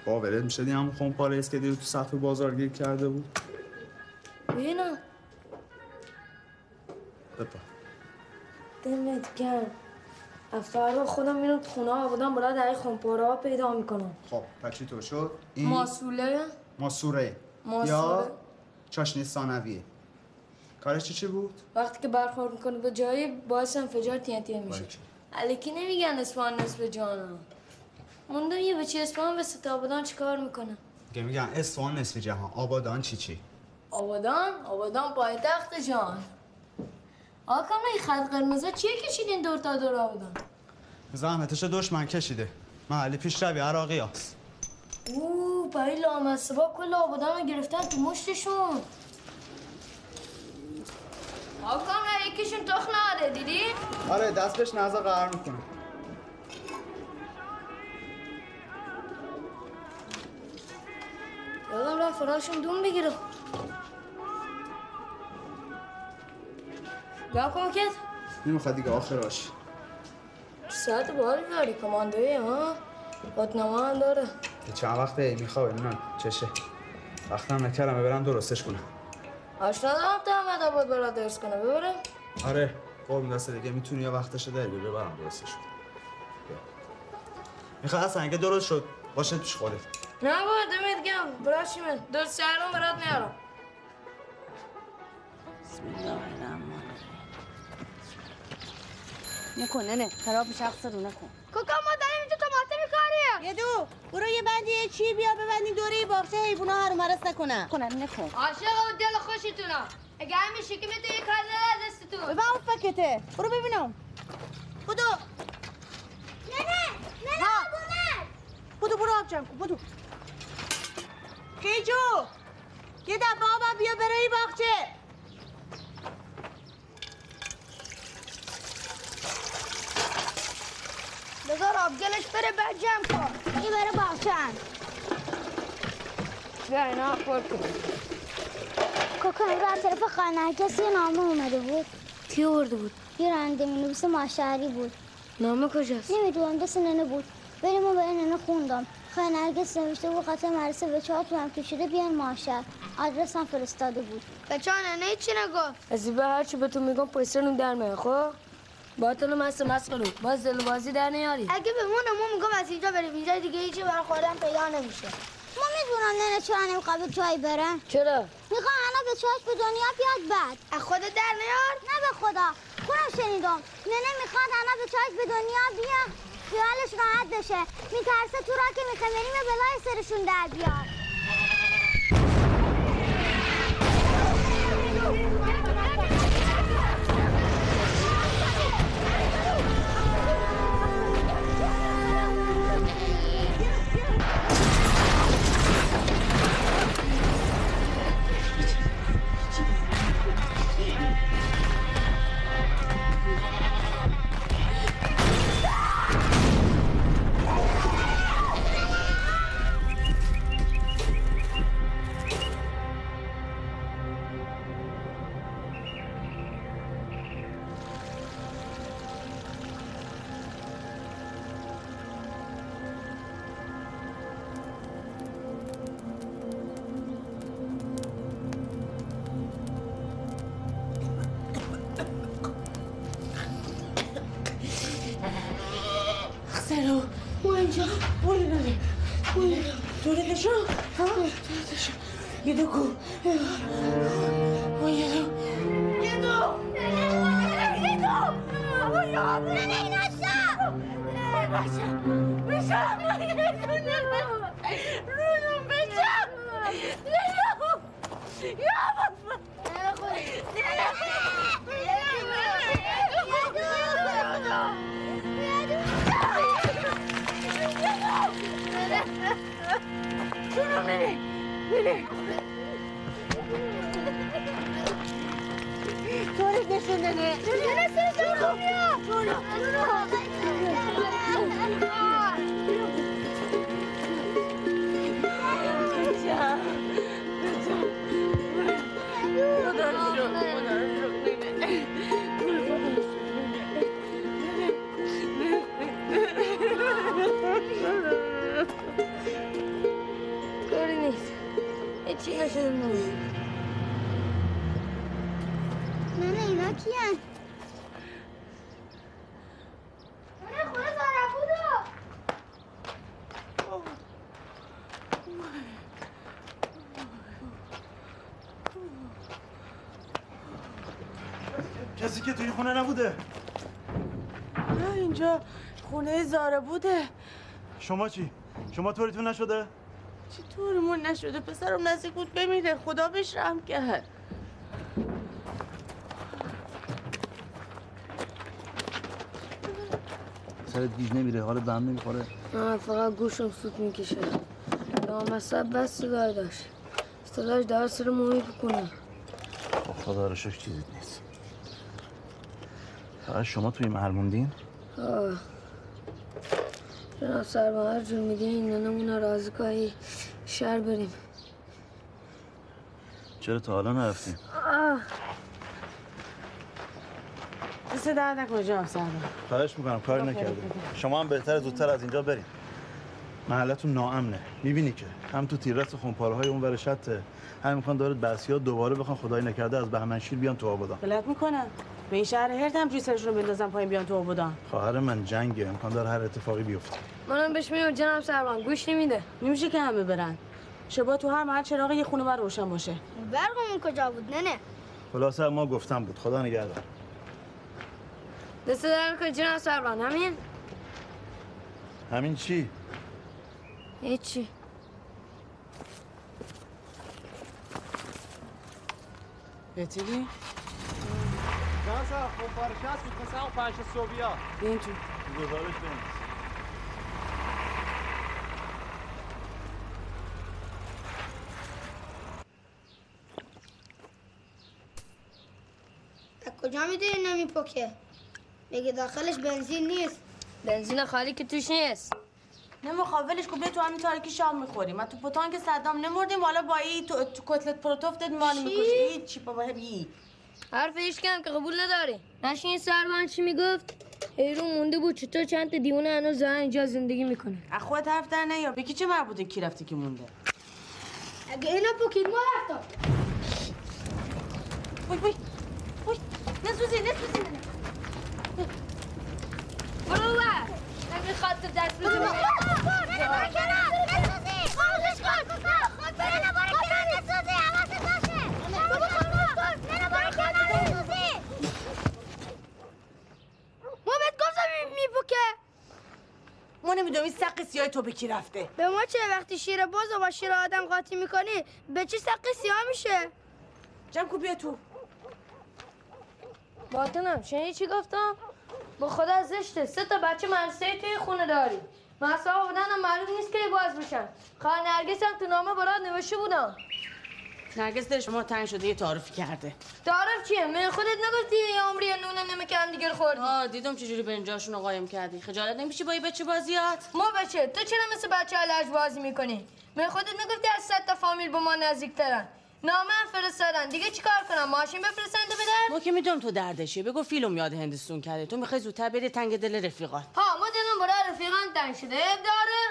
باورت میشه دی همون خون پاره که دیرو تو صف بازار گیر کرده بود؟ ببینم. بپا. دمت گرم. فردا خودم میرم تو خونه بودم برای در خونپاره ها پیدا می‌کنم. خب پس چی تو شد. این ماسوله. ماسوره ماسوره. یا چاشنی ثانویه. کارش چی چی بود؟ وقتی که برخورد می‌کنه به جایی باعث انفجار تینتیه میشه. علیکی نمیگن اسفان نصف جانم موندم یه بچه اسفان به ستابدان چیکار می‌کنه؟ که میگن اصفهان نصف جهان. آبادان چی چی؟ آبادان؟ آبادان پایتخت جان آقا این خط قرمزه چیه کشیدین دور تا دور آبادان؟ زحمتش دشمن کشیده. محلی پیش روی عراقی هست. اوه برای لامصبا کل آبادان رو گرفتن تو مشتشون. آقا یکیشون تخ نهاره دیدی؟ آره دست بهش نظر قرار می‌کنه. یادم رفت فراشون دوم بگیره. گم کن کت نمی‌خواد دیگه آخراش ساعت باحالی داری کماندویی ها؟ قطنما هم داره. چند وقته میخوابه نمی‌دونم چشه. وقتم نکردم برم درستش کنم. آشنا دارم تا احمد آباد برات درس کنه ببرم. آره قرم دست دیگه. می‌تونی یا وقتش داری بیا ببرم درستش کنم. می‌خواد اصلا اگه درست شد باشه پیش خودت. نه بابا دمت گم براشیمه. درست شهرون برات میارم. بسم الله الرحمن نکنه نه خراب میشه عقص رو نکن. کوکا ما داریم اینجا طماطم کاریم یه دو برو یه بندی چی بیا ببندین دوره باغچه. حیونا هر مرس نکنن کنن. نکن. عاشق و دل خوشتونم اگه همین شکمی تو یه کار داره دستتون. ببین اون فکته. برو ببینم. بودو نه نه نه ها. بودو برو. آب جمع کن بودو کیجو یه دفعه آبم بیا برای باغچه. بذار آبگلش بره بعد جمع کن. این بره باغچن بیا اینا پر کن. کوکا بر طرف خانه کسی نامه اومده بود؟ کی آورده بود؟ یه رنده می نویس ماشهری بود. نامه کجاست؟ نمی‌دونم دست ننه بود. بریم و به ننه خوندم. خیلی نرگس نوشته بود قطع مرسه به چهار تومن کشیده بیان ماشر آدرس هم فرستاده بود. به چه نه چی نگفت. از این به هرچی به تو میگم پیسه رو در میاد خب؟ باطل مست مسخره. باز دل بازی در نیاری. اگه بمونه ما میگم از اینجا بریم. اینجا دیگه هیچی برای خوردن پیدا نمیشه. ما می‌دونم ننه چرا نمی‌خواد به چای بره. چرا؟ می‌خوام انا به چاش به دنیا بیاد بعد. از خودت در نیار؟ نه به خدا. خودم شنیدم. ننه می‌خواد انا به چاش به دنیا بیا خیالش راحت بشه. میترسه تو را که می‌خوام بریم بلای سرشون در بیاد. یه دو کو نبوده نه اینجا خونه زاره بوده. شما چی؟ شما طوریتون نشده؟ چطورمون نشده؟ پسرم نزدیک بود بمیره. خدا بهش رحم کرد. سرت گیج نمیره. حالت به هم نمی‌خوره. نه فقط گوشم سود می‌کشه. لامصب بس صدای داشت. صداش در سر مومی بکنه. خب خدا رو شکر چیزی فقط شما توی محل موندین؟ آه. جناب سرما هر جور میگه این ننمونه راضی کهی شهر بریم. چرا تا حالا نرفتین؟ آه. دست درد نکنه جناب سرما خواهش می‌کنم کاری نکرده شما هم بهتر زودتر از اینجا بریم محلتون ناامنه. می‌بینی که هم تو تیررس خونپاره های اون ور شته هم می‌خوان دارد بسیا دوباره بخوان خدای نکرده از بهمنشیر بیان تو آبادان. غلط می‌کنن به این شهر هرت هم سرشون رو بندازن پایین بیان تو آبادان. خواهر من جنگه امکان داره هر اتفاقی بیفته. منم بهش میگم جناب سروان گوش نمیده. نمیشه که همه برن. شبا تو هر محل چراغ یه خونه بر روشن باشه. برقمون کجا بود ننه خلاصه ما گفتم بود. خدا نگهدار. دست در سروان همین؟ همین چی؟ هیچی بتیلی؟ ناسا خونپاره شست بود مثل همون پنج صبحیا این تو گزارش از کجا می‌دونی نمیپکه؟ میگه داخلش بنزین نیست؟ بنزین خالی که توش نیست. نه مخابلش کو بیا تو همین تاریکی شام می‌خوریم. ما تو پتان که صدام نمردیم حالا با این تو, تو کتلت پروتوف داد ما چی؟ می‌کشی. هیچ چی بابا هی. حرف هیچ کم که قبول نداری. نشین سروان چی می‌گفت؟ حیرون مونده بود چطور چند تا دیوونه هنوز دارن اینجا زندگی می‌کنه. از خودت حرف در نیا. به کی چه مربوطه؟ کی رفته کی مونده؟ اگه اینو پکید ما رفتم. وای وای وای. نسوزی نسوزی برو بر نمی‌خواد تو دست بزنی ما بهت گفتم میپکه ما نمی‌دونم این سق سیاه تو به کی رفته به ما چه وقتی شیر باز رو با شیر آدم قاطی می‌کنی به چی سقی سیاه میشه جمع کو بیا تو باطنم شنیدی چی گفتم با خدا زشته. سه تا بچه مرسه توی خونه داری ها بودن هم معلوم نیست که باز بشن خواهر نرگس هم تو نامه برات نوشته بودم نرگس دلش ما تنگ شده یه تعارفی کرده. تعارف چیه؟ من خودت نگفتی یه عمری یه نونه نمک هم دیگر خوردی. آه دیدم چجوری برنجاشون رو قایم کردی. خجالت نمیشه با این بچه بازیات؟ ما بچه تو چرا مثل بچه لج بازی می‌کنی؟ من خودت نگفتی از صد تا فامیل به ما نزدیکترن. نامه فرستادن. دیگه چیکار کنم؟ ماشین بفرستن دو بدن؟ ما که می‌دونم تو دردشه. بگو فیلم یاد هندستون کرده. تو می‌خوای زودتر بری تنگ دل رفیقات ها ما دلم برای رفیقان تنگ شده. داره.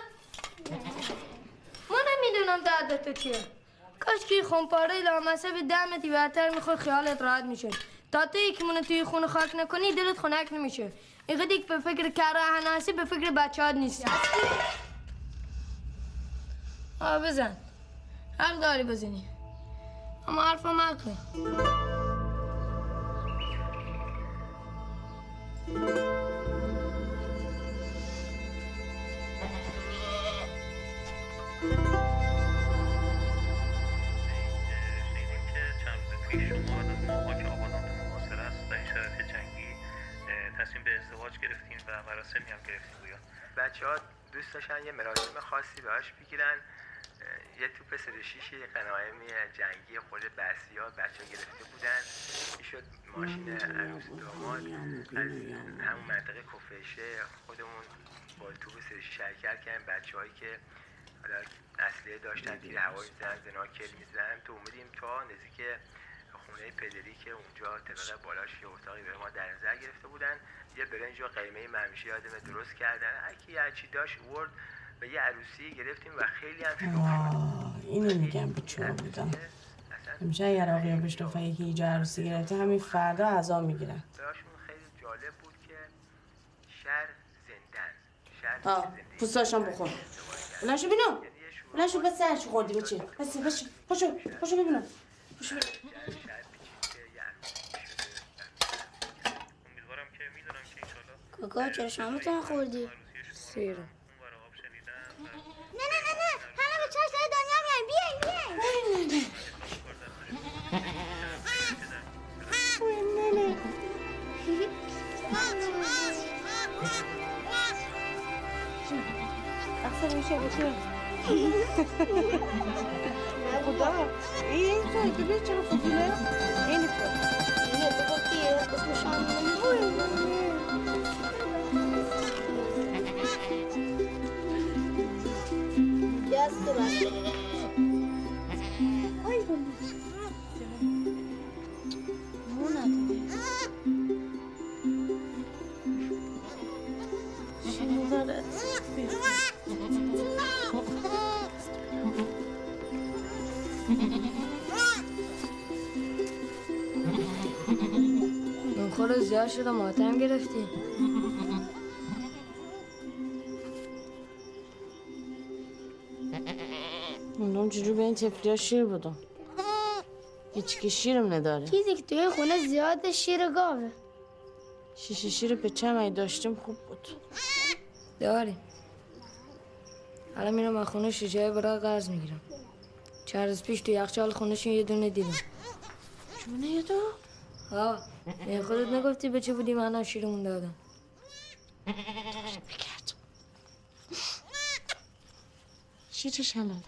ما نمی‌دونم درد تو چیه. کاش که خونپاره لامصب دمتی برتر می‌خواد خیالت راحت میشه. تا تو یکی مونه توی خونه خاک نکنی دلت خنک نمیشه. اینقدر به فکر کره هناسی به فکر بچه هات نیستی ها بزن. حق داری بزنی. اما گرفتیم و مراسمی گرفتیم بچه ها دوست داشتن یه مراسم خاصی براش بگیرن. یه توپ سر شیش یه قناعمی جنگی خود بچه ها گرفته بودن. این شد ماشین عروس داماد. از همون منطقه کفشه خودمون با توپ سر شیش حرکت کردیم. بچه هایی که حالا اصلیه داشتن تیر هوایی می‌زنن زناکل می‌زنن تو اومدیم تا نزدیک خونه پدری که اونجا طبقه بالاش یه اتاقی به ما در نظر گرفته بودن. یه برنج و قیمه ممشی یادمه درست کردن. هرکی هرچی داشت ورد به یه عروسی گرفتیم و خیلی هم شلوغ اینو میگم بیچاره بودم همیشه اگر آقای بشنفه یکی اینجا عروسی گرفته همین فردا عذا می‌گیرن. براشون خیلی جالب بود که شهر زندن. شهر آه پوستاشم بخور. بلند شو بینم بلند شو بس سرش خوردی بچه. بس بس پاشو پاشو ببینم. شده امیدوارم که که کاکا چرا شامتون خوردی؟ سیره اصلا میشه بشه خدا این تو ببین چرا فضوله این تو یه تو گفتی اسم شام گاز تو بس زیاد شده ماتم گرفتی. اونم جلو به این تفلی شیر بودم؟ هیچ که شیرم نداره. چیزی که توی خونه زیاد شیر گاوه. شیشه شیر به چم ای داشتیم خوب بود. داری. حالا میرم از خونه شیشه برای قرض می‌گیرم. چند روز پیش تو یخچال خونهشون یه دونه دیدم. چونه یه دو؟ ای خودت نگفتی به چه بودی من شیرمون دادم. بگرد شیر شلالت؟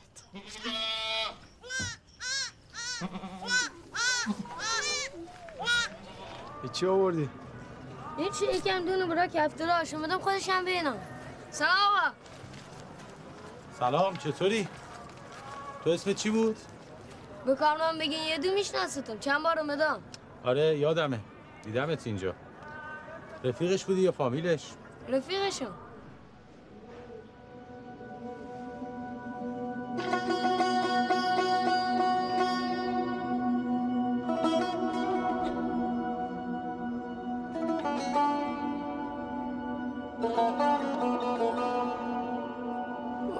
چی آوردی؟ هیچ یکم دونه برای کفتر آشون بدم خودشم بینم. سلام آقا. سلام چطوری؟ تو اسم چی بود؟ به کارمن بگین یه دو میشناستم چند بار اومدم؟ آره یادمه. دیدمت اینجا. رفیقش بودی یا فامیلش؟ رفیقشم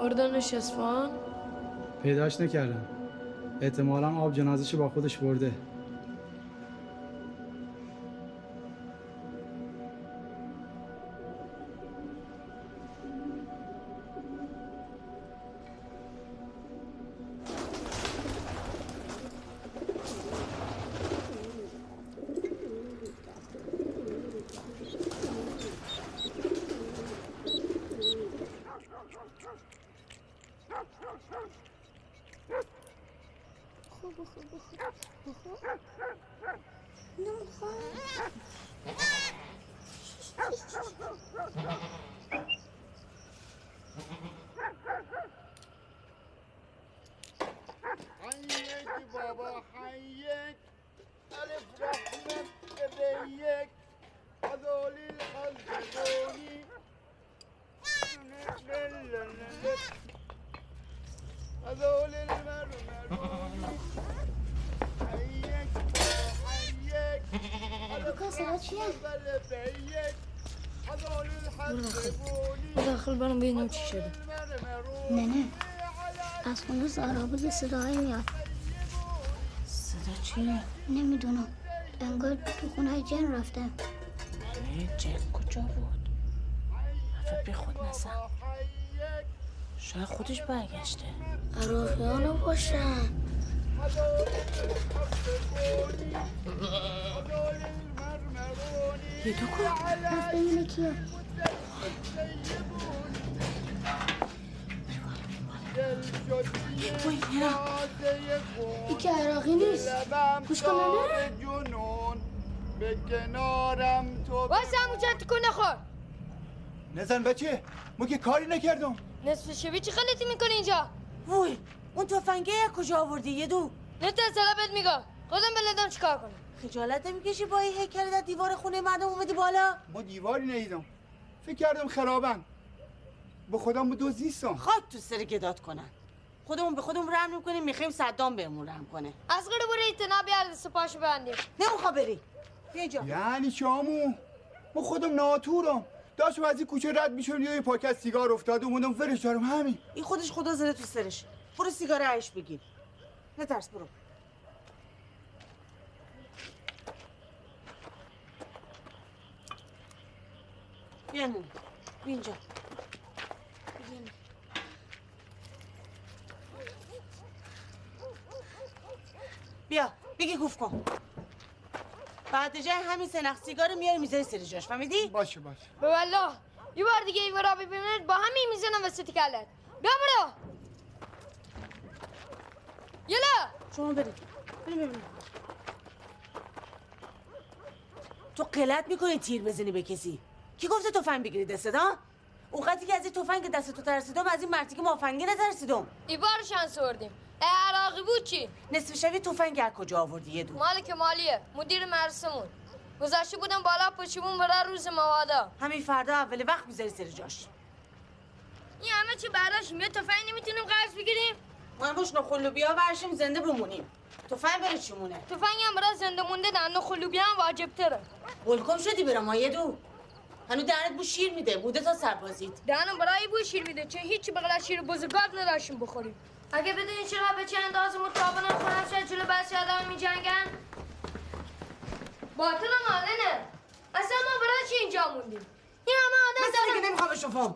اردنش اصفهان پیداش نکردم. احتمالا آب جنازش با خودش برده. ای جن کجا بود؟ افت بی خود نزن. شاید خودش برگشته. عراقیانو باشن یه دو کو از ببینه کیه. ای که عراقی نیست. گوش کنه نه. به کنارم تو واسه همون چند کنه خور نزن بچه ما که کاری نکردم. نصف شبی چی خلطی می‌کنی اینجا؟ وای اون تفنگه کجا آوردی یه دو؟ نه تا بهت میگم. خودم بلدم چیکار کنم؟ خجالت نمی‌کشی با این هیکل در دیوار خونه مردم اومدی بالا؟ ما دیواری ندیدم فکر کردم خرابن. با خودم با دوز نیستم. خاک تو سر گدات کنن. خودمون به خودمون رحم می‌کنیم می‌خوایم صدام بهمون رحم کنه. از غیر بره ایتنا بیار سپاش بندیم نمیخوا بری. اینجا. یعنی چامو ما خودم ناتورم. داشت از این کوچه رد میشم یه پاکت سیگار افتاده اومدم فرش دارم همین. این خودش خدا زده تو سرش. برو سیگار عیش بگیر. نه ترس برو. یعنی؟ اینجا. بیا بگی گفت کن. بعد جای همین سنخ سیگار میاری می‌ذاری سر جاش فهمیدی؟ باشه باشه. به والله یه بار دیگه این ورا ببینید با همین می‌زنم وسط کلت. بیا برو. یلا. شما برید. بریم ببینیم تو قلت می‌کنی تیر بزنی به کسی؟ کی گفته تفنگ بگیری دستت ها؟ اوقاتی که از این تفنگ دست تو ترسیدم از این مرتی که مافنگی نترسیدم. ای بار شانس آوردیم. عراقی بود چی؟ نصف شبی تفنگ از کجا آوردی یه دو مالک مالیه. مدیر مرسمون. گذاشته بودم بالا پشیمون برای روز موادا. همین فردا اول وقت می‌ذاری سر جاش. این همه چی برداشتیم یه تفنگ نمی‌تونیم قرض بگیریم. ما نخلو بیا ورشیم زنده بمونیم. تفنگ برای چیمونه تفنگ هم برای زنده مونده در نخلوبی هم واجب تره. گلکم شدی برام ما یه دو. هنو درت بو شیر میده. بوده تا سربازید دهنم برای بو شیر میده. چه هیچی بغل شیر بزرگات نداشتیم بخوریم. اگه بدونی چرا به چه اندازه مطابق خونم شد جلو بسی آدم می جنگن باطل مالنه اصلا ما برای چی اینجا موندیم؟ این همه آدم مثلا دیگه نمی‌خوام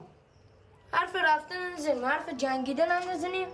حرف رفتن نزنیم حرف جنگیدن هم نزنیم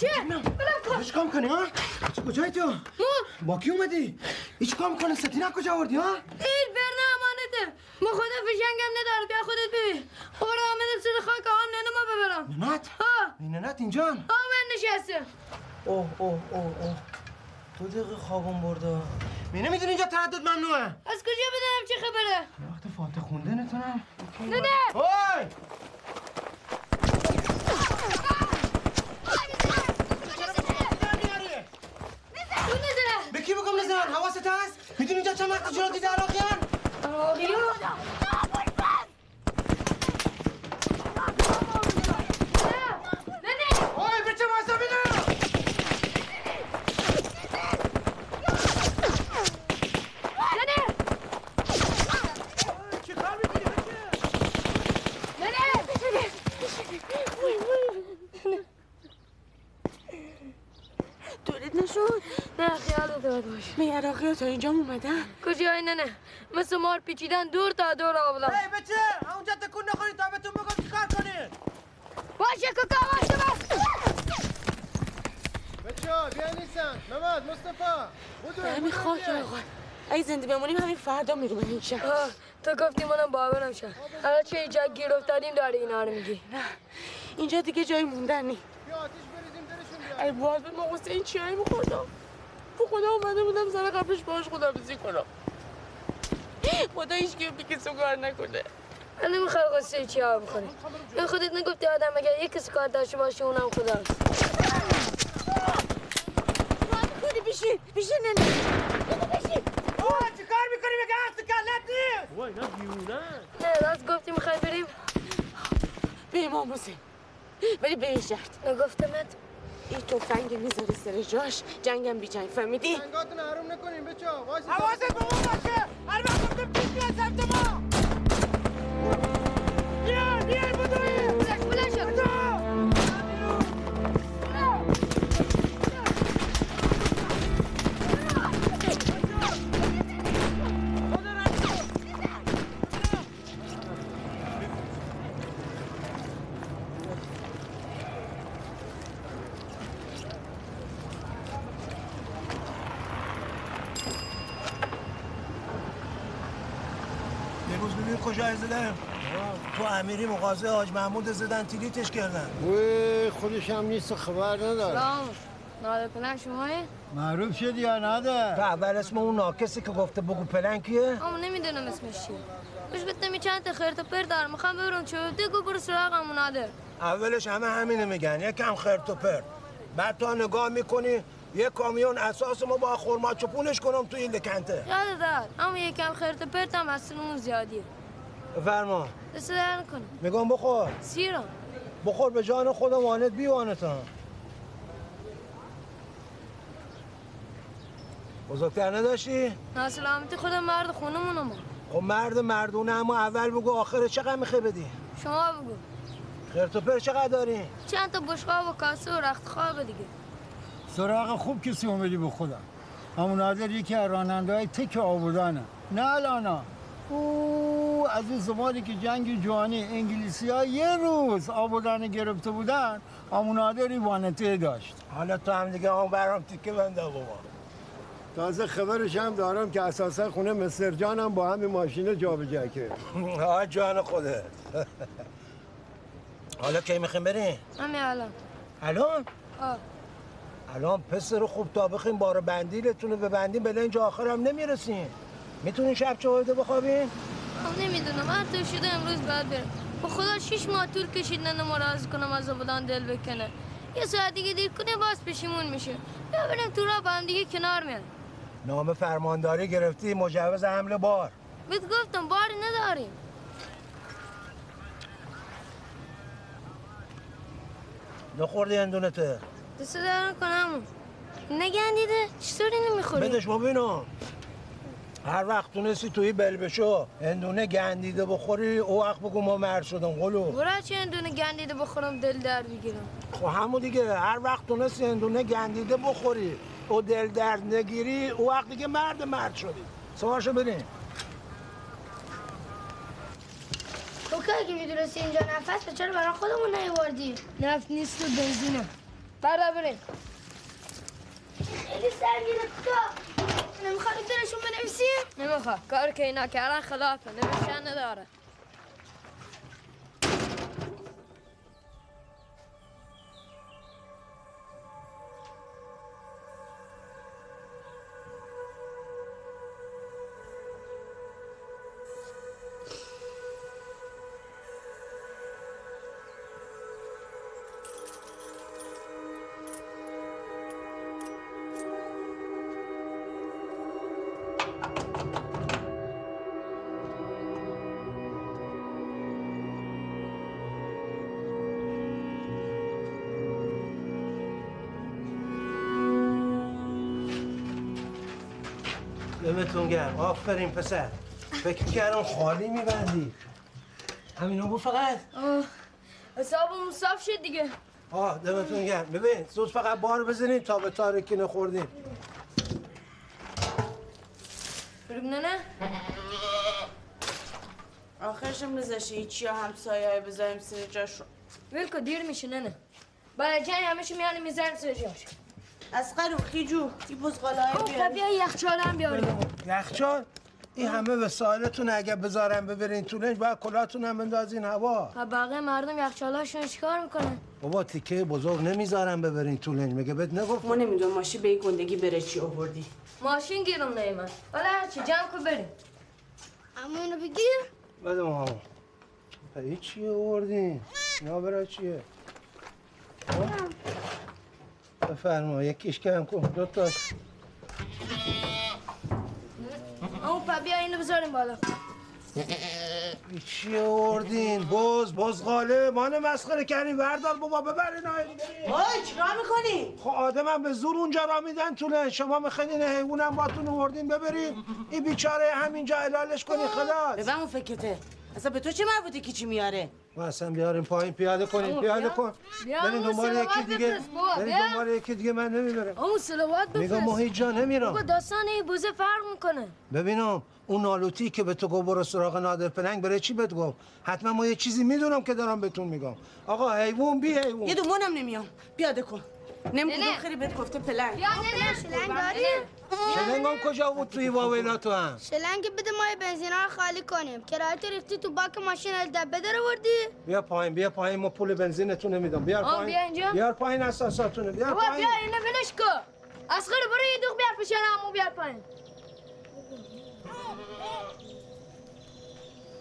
چه؟ بلم کن. هیچ کام کنی ها؟ کجای تو؟ با کی اومدی؟ هیچ کام کنه ستینه کجا آوردی ها؟ این برنه امانته ما خدا فشنگم نداره. بیا خودت ببین. خورا آمده سر خاک. آن ننه ما ببرم. ننت؟ ها. ننت اینجان؟ آه من نشسته اوه اوه اوه اوه. دو دقیقه خوابم برده. می نمی‌دونی اینجا تردد ممنوعه؟ از کجا بدونم چه خبره؟ وقت فاتح خوندنتونم. نه نه اوی به کی بگم نزن حواست هست می‌دونی اینجا چند وقت جلو دیده عراقیان عراقیان اوی بچه واسه بینم دورت نشد؟ نه خیال داد باش می عراقی ها تا اینجا اومدن؟ کجای نه نه. مثل مار پیچیدن دور تا دور آبلم ای بچه اونجا تکون نخوری تا بهتون بگم چیکار کنید باشه ککا باشه بس بچه ها بیا نیستن. ممد مصطفی. همین خاک آقا. اگه زنده بمونیم همین فردا میریم این شهر تو گفتی منم باورم شد. حالا چه اینجا گیر افتادیم داری اینا رو میگی. نه اینجا دیگه جای موندن نی. بیا آتیش بریزیم درشون بیاد ای باز به ما حسین چیایی میخوردم تو خدا اومده بودم سر قبلش باش خدا بزی کنم. خدا هیچ که بی کسی کار نکنه. من نمی‌خوای قصه چی ها بخوری تو خودت نگفتی آدم اگر یک کسی کار داشته باشه اونم خداست خودی بشین بشین نه بشین. اوه چی کار می‌کنی؟ بگه هست کلت نیست. وای دیونن نه راست گفتی می‌خوای بریم. به امام حسین. ولی به این شرط نگفتمت این تفنگ می‌ذاری سر جاش؟ جنگم بی جنگ فهمیدی؟ جنگاتون حروم نکنین بچه حواست به اون باشه. هر وقت پیش میاد سمت ما. امیری مغازه حاج محمود زدن تیلیتش کردن. وی خودش هم نیست و خبر نداره. سلام. ناده پلنگ شمایی؟ معروف شدی یا نده؟ تو اول اسم اون ناکسی که گفته بگو پلنگ کیه؟ اما نمی‌دونم اسمش چیه. بهش گفتم چند تا خرت و پر دارم می‌خوام ببرم چه گو برو سراغ همون نادر. اولش همه همینه میگن یکم خرت و پرت بعد تا نگاه می‌کنی یه کامیون اساس ما با خورما چپونش کنم تو این لکنته. یاد داد اما یکم خرت و پرت هم اصلا اون زیادیه. بفرما دست در نکنه. میگم بخور. سیرم بخور به جان خودم وانت بی وانتا بزرگتر نداشتی؟ ناسلامتی خودم مرد خونمونم خب مرد مردونه اما اول بگو آخر چقدر می‌خوای بدی؟ شما بگو. خرت و پر چقدر داری؟ چند تا بشقاب و کاسه و رخت خواب دیگه. سراغ خوب کسی اومدی به خودم. همون نادر یکی از راننده های تک آبودانه. نه الانا. او از این زمانی که جنگ جوانی انگلیسی ها یه روز آبودانه گرفته بودن همون نادری وانته داشت. حالا تو هم دیگه آن برام تیکه بنده بابا. تازه خبرش هم دارم که اساسا خونه مستر جان هم با همین ماشین جابجا کرد. ها جان خودت حالا کی می‌خوایم بریم؟ همین الان. الان؟ آه. الان پسر خوب تا بخیم بار بندیلتون رو ببندیم به لنج آخر هم نمی‌رسیم. می‌تونین شب چه وایده بخوابین؟ خب نمی‌دونم. هر طور شده امروز باید برم. با خدا شیش ماه طول کشید نه ما راضی کنم از آبادان دل بکنه. یه ساعت دیگه دیر کنه باز پشیمون میشه. بیا بریم تو راه با هم دیگه کنار میاد نام فرمانداری گرفتی مجوز حمل بار. بهت گفتم باری نداریم نخوردی اندونته؟ دست در کنم. نگندیده؟ چطوری نمی‌خوری؟ بدش ببینم هر وقت تونستی توی بلبشو اندونه گندیده بخوری او وقت بگو ما مرد شدم قلو. برای چه اندونه گندیده بخورم دل در بگیرم. خب همون دیگه هر وقت تونستی اندونه گندیده بخوری او دل درد نگیری او وقت دیگه مرد مرد شدی. سواشو بریم تو که اگه می‌دونستی اینجا نفس به چرا برای خودمون نیوردی؟ نفت نیست و بنزینه. برا بریم. خیلی سرگیره تو. نمی‌خواد دلشون بنویسی؟ نمی‌خواد. کار که اینا کردن خلافه. نمیشن نداره. دمتون گرم. آفرین پسر. فکر کردم خالی میبندی. همینو بود فقط. آه حسابمون صاف شد دیگه. آه دمتون گرم. ببین زود فقط بار بزنیم تا به تاریکی نخوردیم. بریم نه نه. آخرش هم نزشه چی همسایه های بذاریم سر جاشو ول کن دیر میشه نه نه. بعد جنگ همیشه میانه میزن سر جاش از قرو خیجو ای بزغاله های خب بیا یخچال هم بیاریم. یخچال؟ این همه وسایلتون اگه بذارم ببرین تو لنج باید کلاتون هم بندازین هوا. خب بقیه مردم یخچالاشون چیکار می‌کنن؟ بابا تیکه بزرگ نمی‌ذارم ببرین تو لنج مگه بهت نگفت؟ ما نمی‌دونم ماشی به این گندگی بره چی آوردی؟ ماشین گیرم نیمن حالا هرچی جمع کن بریم. اما اینو بگیر. بده ما ای چیه آوردین؟ اینا برای چیه؟ بفرما یکیش کم کن. دو تاش اما پا بیا اینو بذاریم بالا. چی آوردین؟ باز باز غاله مانه مسخره کردین. بردار بابا ببرین وای چیکار می‌کنی؟ خب آدمم به زور اونجا را میدن طوله شما می‌خواین حیوانم باتون آوردین. ببرین. این بیچاره همینجا علالش کنی خلاص. ببن اون فکرته. اصلا به تو چه مربوطه کی چی میاره؟ ما اصلا بیاریم پایین. پیاده کنین پیاده کن. برین اون دنبال یکی دیگه. برین. دنبال یکی دیگه من نمی‌برم. اون سلوات بفرست میگم ما هیچ جا نمیرم. بابا داستان این بوزه فرق می‌کنه. ببینم. اون نالوتی که به تو گفت برو سراغ نادر پلنگ بره چی بهت گفت؟ حتما ما یه چیزی می‌دونم که دارم بهتون میگم. آقا حیوان بی حیوان. یه دومونم نمیام. پیاده کن نمی‌دونم. خیلی بهت گفته پلنگ. بیا ننه. شلنگ داری؟ شلنگم کجا بود توی واویلا تو هم؟ شلنگ بده ما یه بنزینا رو خالی کنیم. کرایت ریختی تو باک ماشین دبه داره وردی بیا پایین بیا پایین. ما پول بنزینتون نمیدم بیار آه، پایین. بیا اینجا. بیار پایین اساساتونو بیار پایین. بیا اینو ولش کن. اصغر برو یه دوغ بیار پیش همو بیار پایین.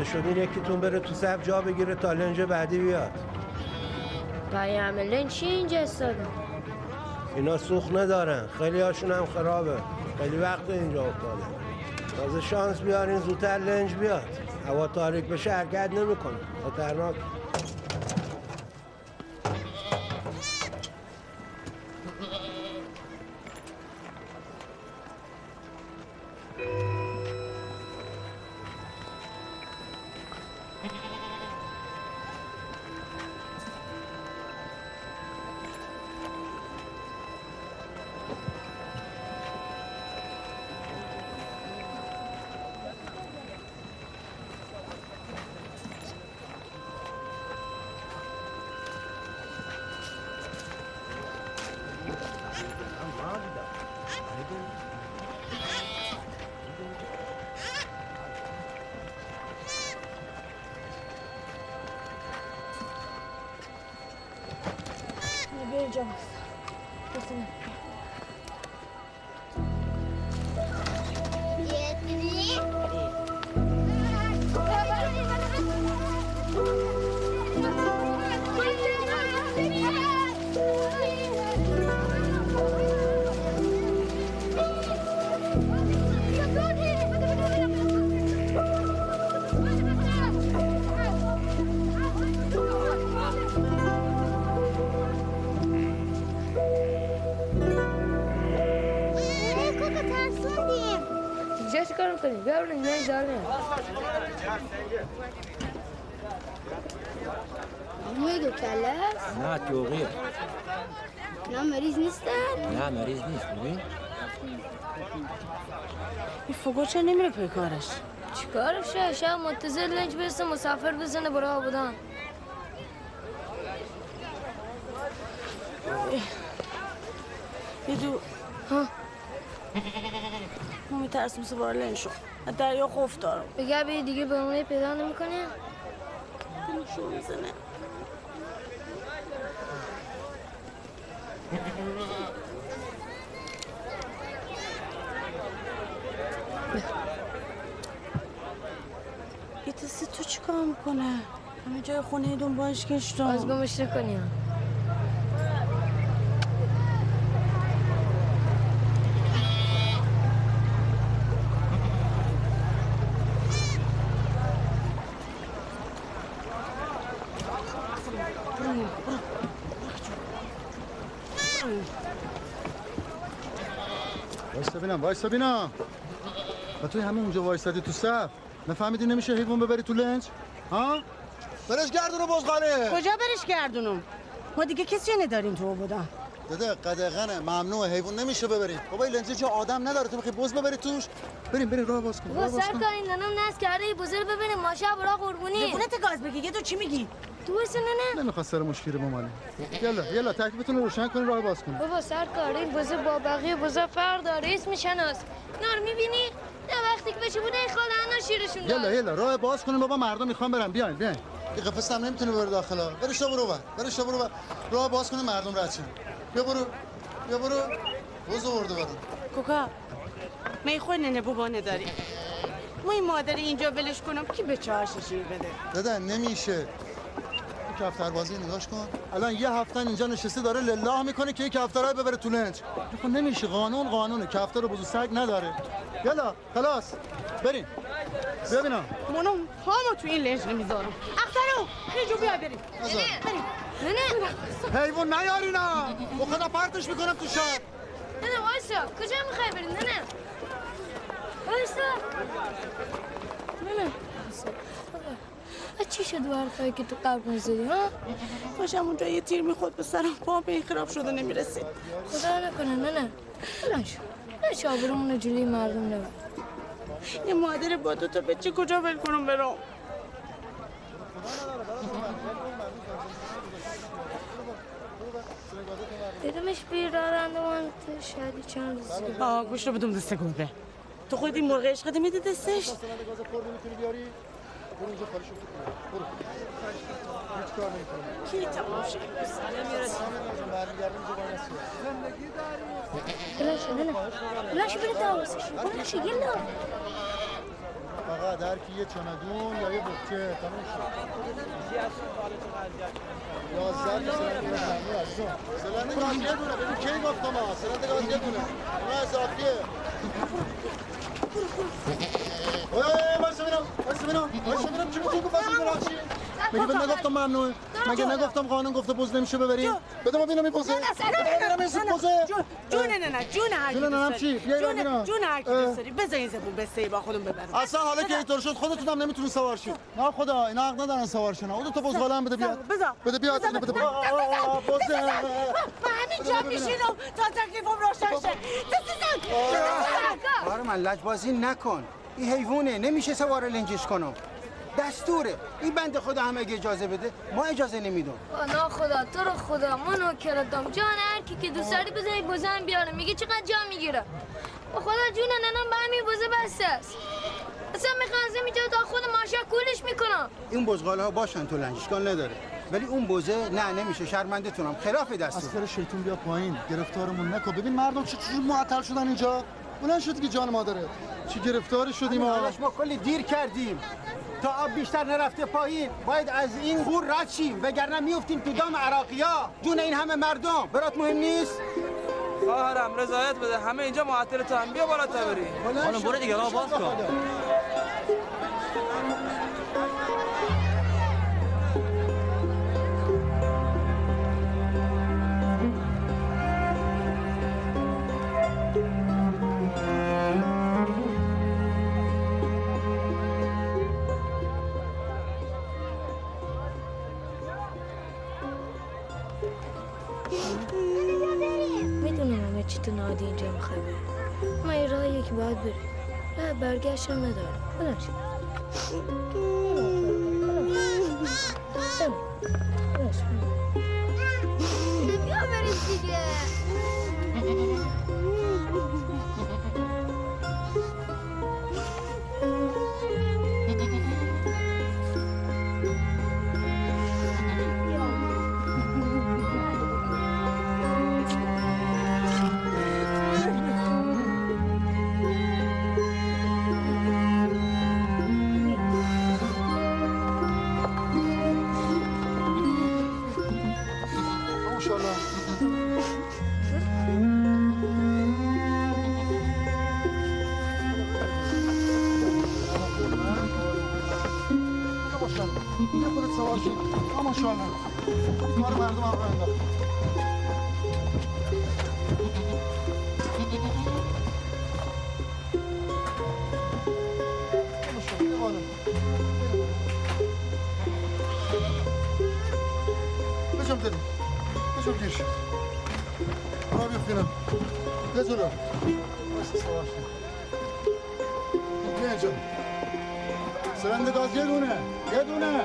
پیاده شدین یکیتون بره تو صف جا بگیره تا لنج بعدی بیاد. همه لنج چی اینجا استاده اینا سوخت ندارن. خیلی هاشون هم خرابه. خیلی وقت اینجا افتاده. تازه شانس بیارین زودتر لنج بیاد. هوا تاریک بشه حرکت نمی‌کنه. خطرناک. نه توقیه نه مریض نیستن؟ نه مریض نیست. ببین این فوگو چه نمیره پی کارش؟ چی کارشه؟ شب منتظر لنج برسه مسافر بزنه برای آبادان یه دو ها. امید میترسیم سوار لنج از دریا خوف دارم. بگه دیگه به اونه پیدا نمی‌کنه؟ شو می‌زنه. یه تسی تو چی کار می‌کنه؟ همه جای خونه دنبالش کشتم از گمش نکنیم وایستا بینم وایستا بینم و توی همه اونجا وایستادی تو صف. نفهمیدی نمیشه حیوان ببری تو لنج ها؟ برش گردونو بزغاله. کجا برش گردونم؟ ما دیگه کسی نداریم تو بودم داده قدغنه ممنوع حیوان نمیشه ببریم بابا این لنجه جا آدم نداره تو می‌خوای بز ببری توش؟ بریم بریم راه باز کن بابا راه باز سر کن. کاری ننم نست کرده بزرگ ببینیم ماشه برا قربونی. نبونت گاز بگی یه تو چی میگی؟ تو بسه ننه نمی‌خواد سر مشکلی بمانی یلا یلا تکلیفتون رو روشن کنین راه باز کنین. بابا سر کاری این بزه با بقیه بزه فرق داره اسم شناس نار می‌بینی؟ نه وقتی که بشه بوده خاله انا شیرشون یلا یلا راه باز کنین بابا مردم می‌خوان برن. بیاین بیاین. این قفس هم نمی‌تونه بره داخل برش تا برو بر برش تا برو بر. راه باز کنین مردم رد شن. بیا برو بیا برو. بز آورده برو. کوکا می خود ننه بابا نداری. ما این مادر اینجا ولش کنم کی به چهار شیر بده؟ داده نمیشه. این کفتر بازی نگاش کن. الان یه هفته اینجا نشسته داره لله می‌کنه که یک کفترای ببره تو لنج. خب نمیشه قانون قانونه. کفتر بزو سگ نداره. یلا خلاص. بریم. بیا بینم منو هامو تو این لنج نمی‌ذارم. اخترو خیجو بیا بریم. بریم. ننه. حیوان نیارینا با خدا پرتش می‌کنم تو شهر. ننه وایسا. کجا می‌خوای بریم؟ ننه. وایسا. ننه. از چی شد و حرفایی که تو قلب می‌زدی ها؟ باشم اونجا یه تیر می‌خورد به سرم پا به این خراب شده نمی‌رسید. خدا نکنه ننه بلنش بلنش آبرومون رو جلوی مردم نبر یه مادر با دو تا بچه کجا ول کنم برام دیدمش بیرارند من شاید چند روز دیگه. آه گوش رو بدون دسته گربه. تو خود این مرغ عشقته میده دستش؟ کی تماشا بلنش ننه بلنش برید داوسش بلنش یلا فقط هر کی یه چمدون یا یه بکچه تموم شد یازده سلنده گاز یه دونه ببین کی گفتم ها سلنده گاز یه دونه اون اضافیه ای وایسا ببینم وایسا ببینم وایسا ببینم چی میگی گفت اصلا براشی مگه بهت نگفتم ممنوعه مگه نگفتم قانون گفته بز نمیشه ببری بده ما ببینم این بده ما ببینم این جون نه نه جون هر جون دوست چی؟ جون ببینم. جون هر کی. دوست داری. بذار این زبون بسته با خودم ببرم. اصلا حالا که اینطور شد خودتون هم نمی‌تونی سوار شید نه خدا اینا حق ندارن سوار شن. اون بزغاله هم بده بیاد بذار بده بیاد بده آه، بزه من همین جا میشینم تا تکلیفم روشن شه. آره من لجبازی نکن. این حیوانه نمیشه سوار لنجش کنم. دستوره. این بند خدا هم اگه اجازه بده ما اجازه نمیدم. نه خدا تو رو خدا. ما نوکرتم جان هر کی که دوست داری بزنی بزن بیاره. میگه چقدر جا می‌گیره. با خدا جون ننم به همین بزه بسته است. اصلا می‌خوام اینجا تا خود ماشا کولش می‌کنم. این بزغاله ها باشن تو لنج اشکال نداره. ولی اون بزه نه نمیشه. شرمنده تونم خلاف دستور. اسکر شیطون بیا پایین. گرفتارمون نکن. ببین مردم چه چجوری معطل شدن اینجا؟ بلند شد که جان مادره چی گرفتاری شدیم ما کلی دیر کردیم. تا آب بیشتر نرفته پایین باید از این گور رد شیم. وگرنه میفتیم تو دام عراقیا. جون این همه مردم. برات مهم نیست؟ خواهرم رضایت بده. همه اینجا معطل تو هم. بیا بالا تا بری برو دیگه راه باز کن. نادی اینجا می‌خوای بری؟ ما این راهیه که باید بری راه برگشت هم نداره بلند شو. بلند شو. بیا بریم دیگه. یه خودت سوار شد آه ماشاءالله این کار مردم هم رو انداخت ماشاءالله، یه بالا. بجم داریم بجم گیرش را بیفتینم یه سرنده گاز یه دونه یه دونه.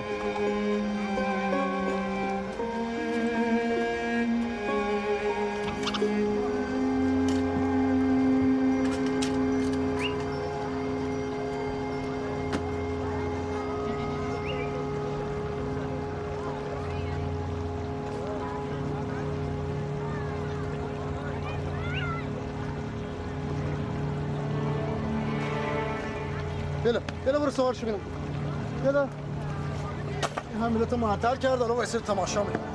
سوار شو بینم بله این هم ملت معطل کرد حالا وایسه تماشا می‌کنم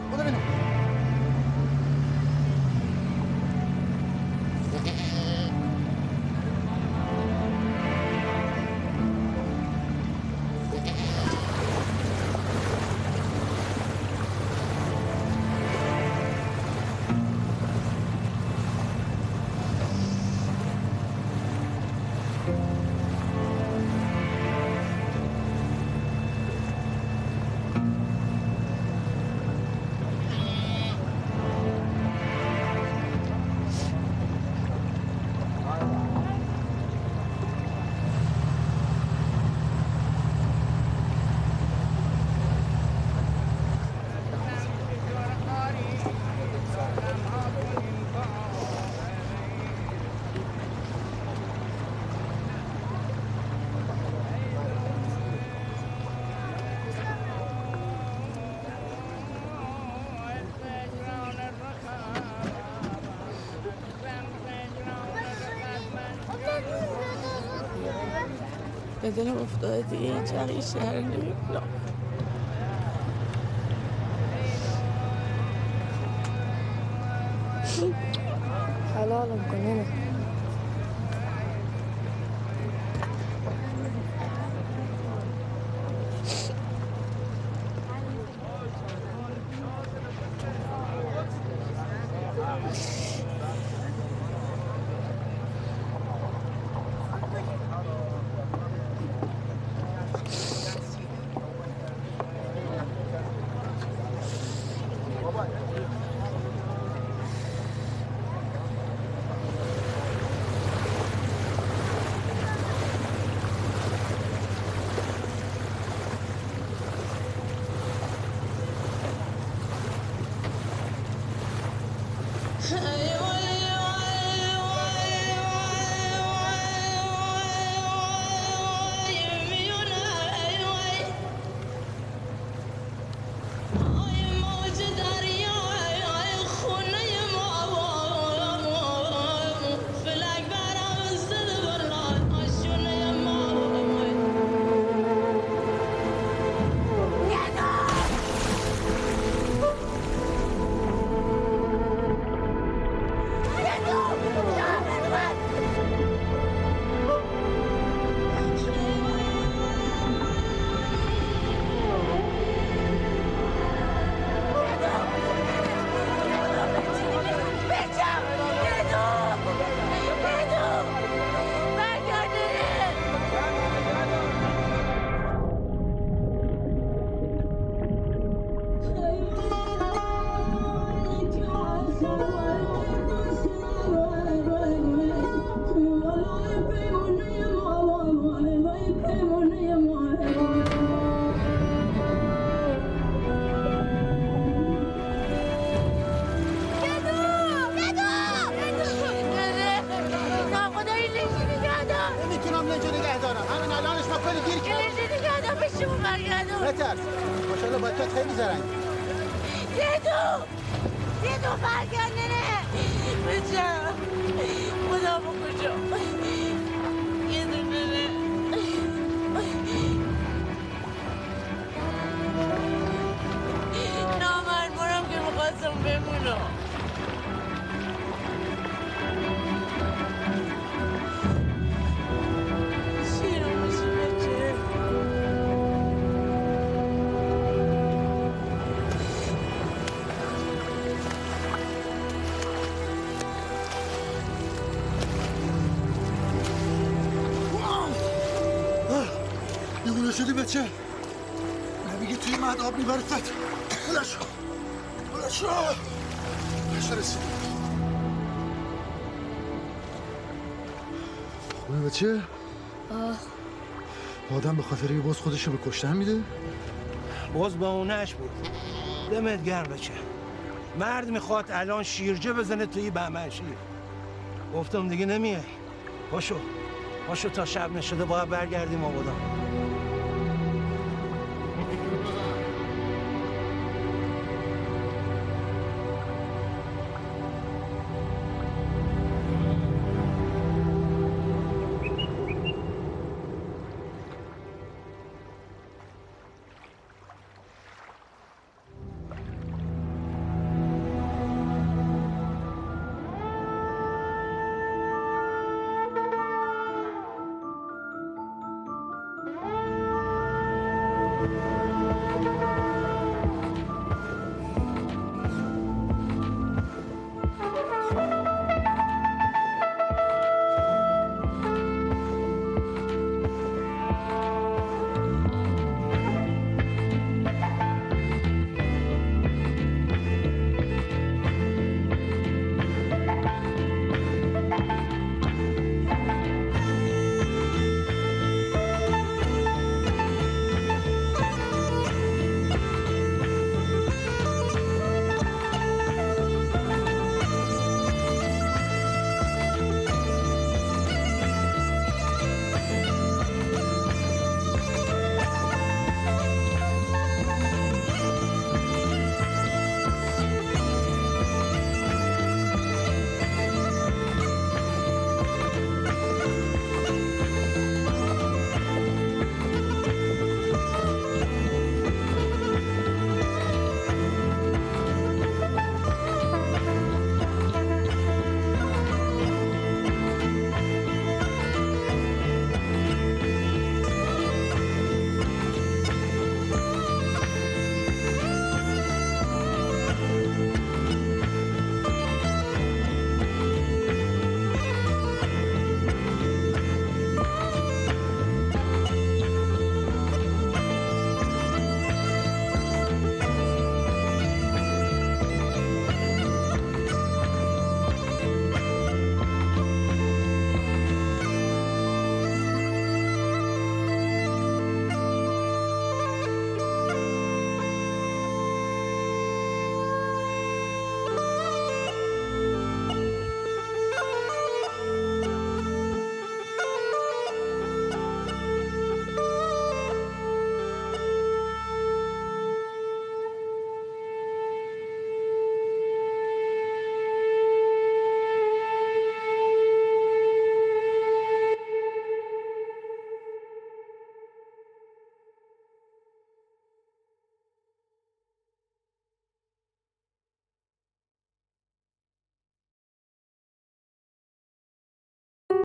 دلم افتاده دیگه این شهر شدی بچه نمیگی توی مهد آب شو بلند شو کجا رسیدی خوبه بچه آه. آدم به خاطر یه باز خودشو به کشتن میده؟ باز با اونش بود. دمت گرم بچه مرد می‌خواد الان شیرجه بزنه توی بهمن شیر گفتم دیگه نمیای. پاشو. پاشو تا شب نشده باید برگردیم آبادان.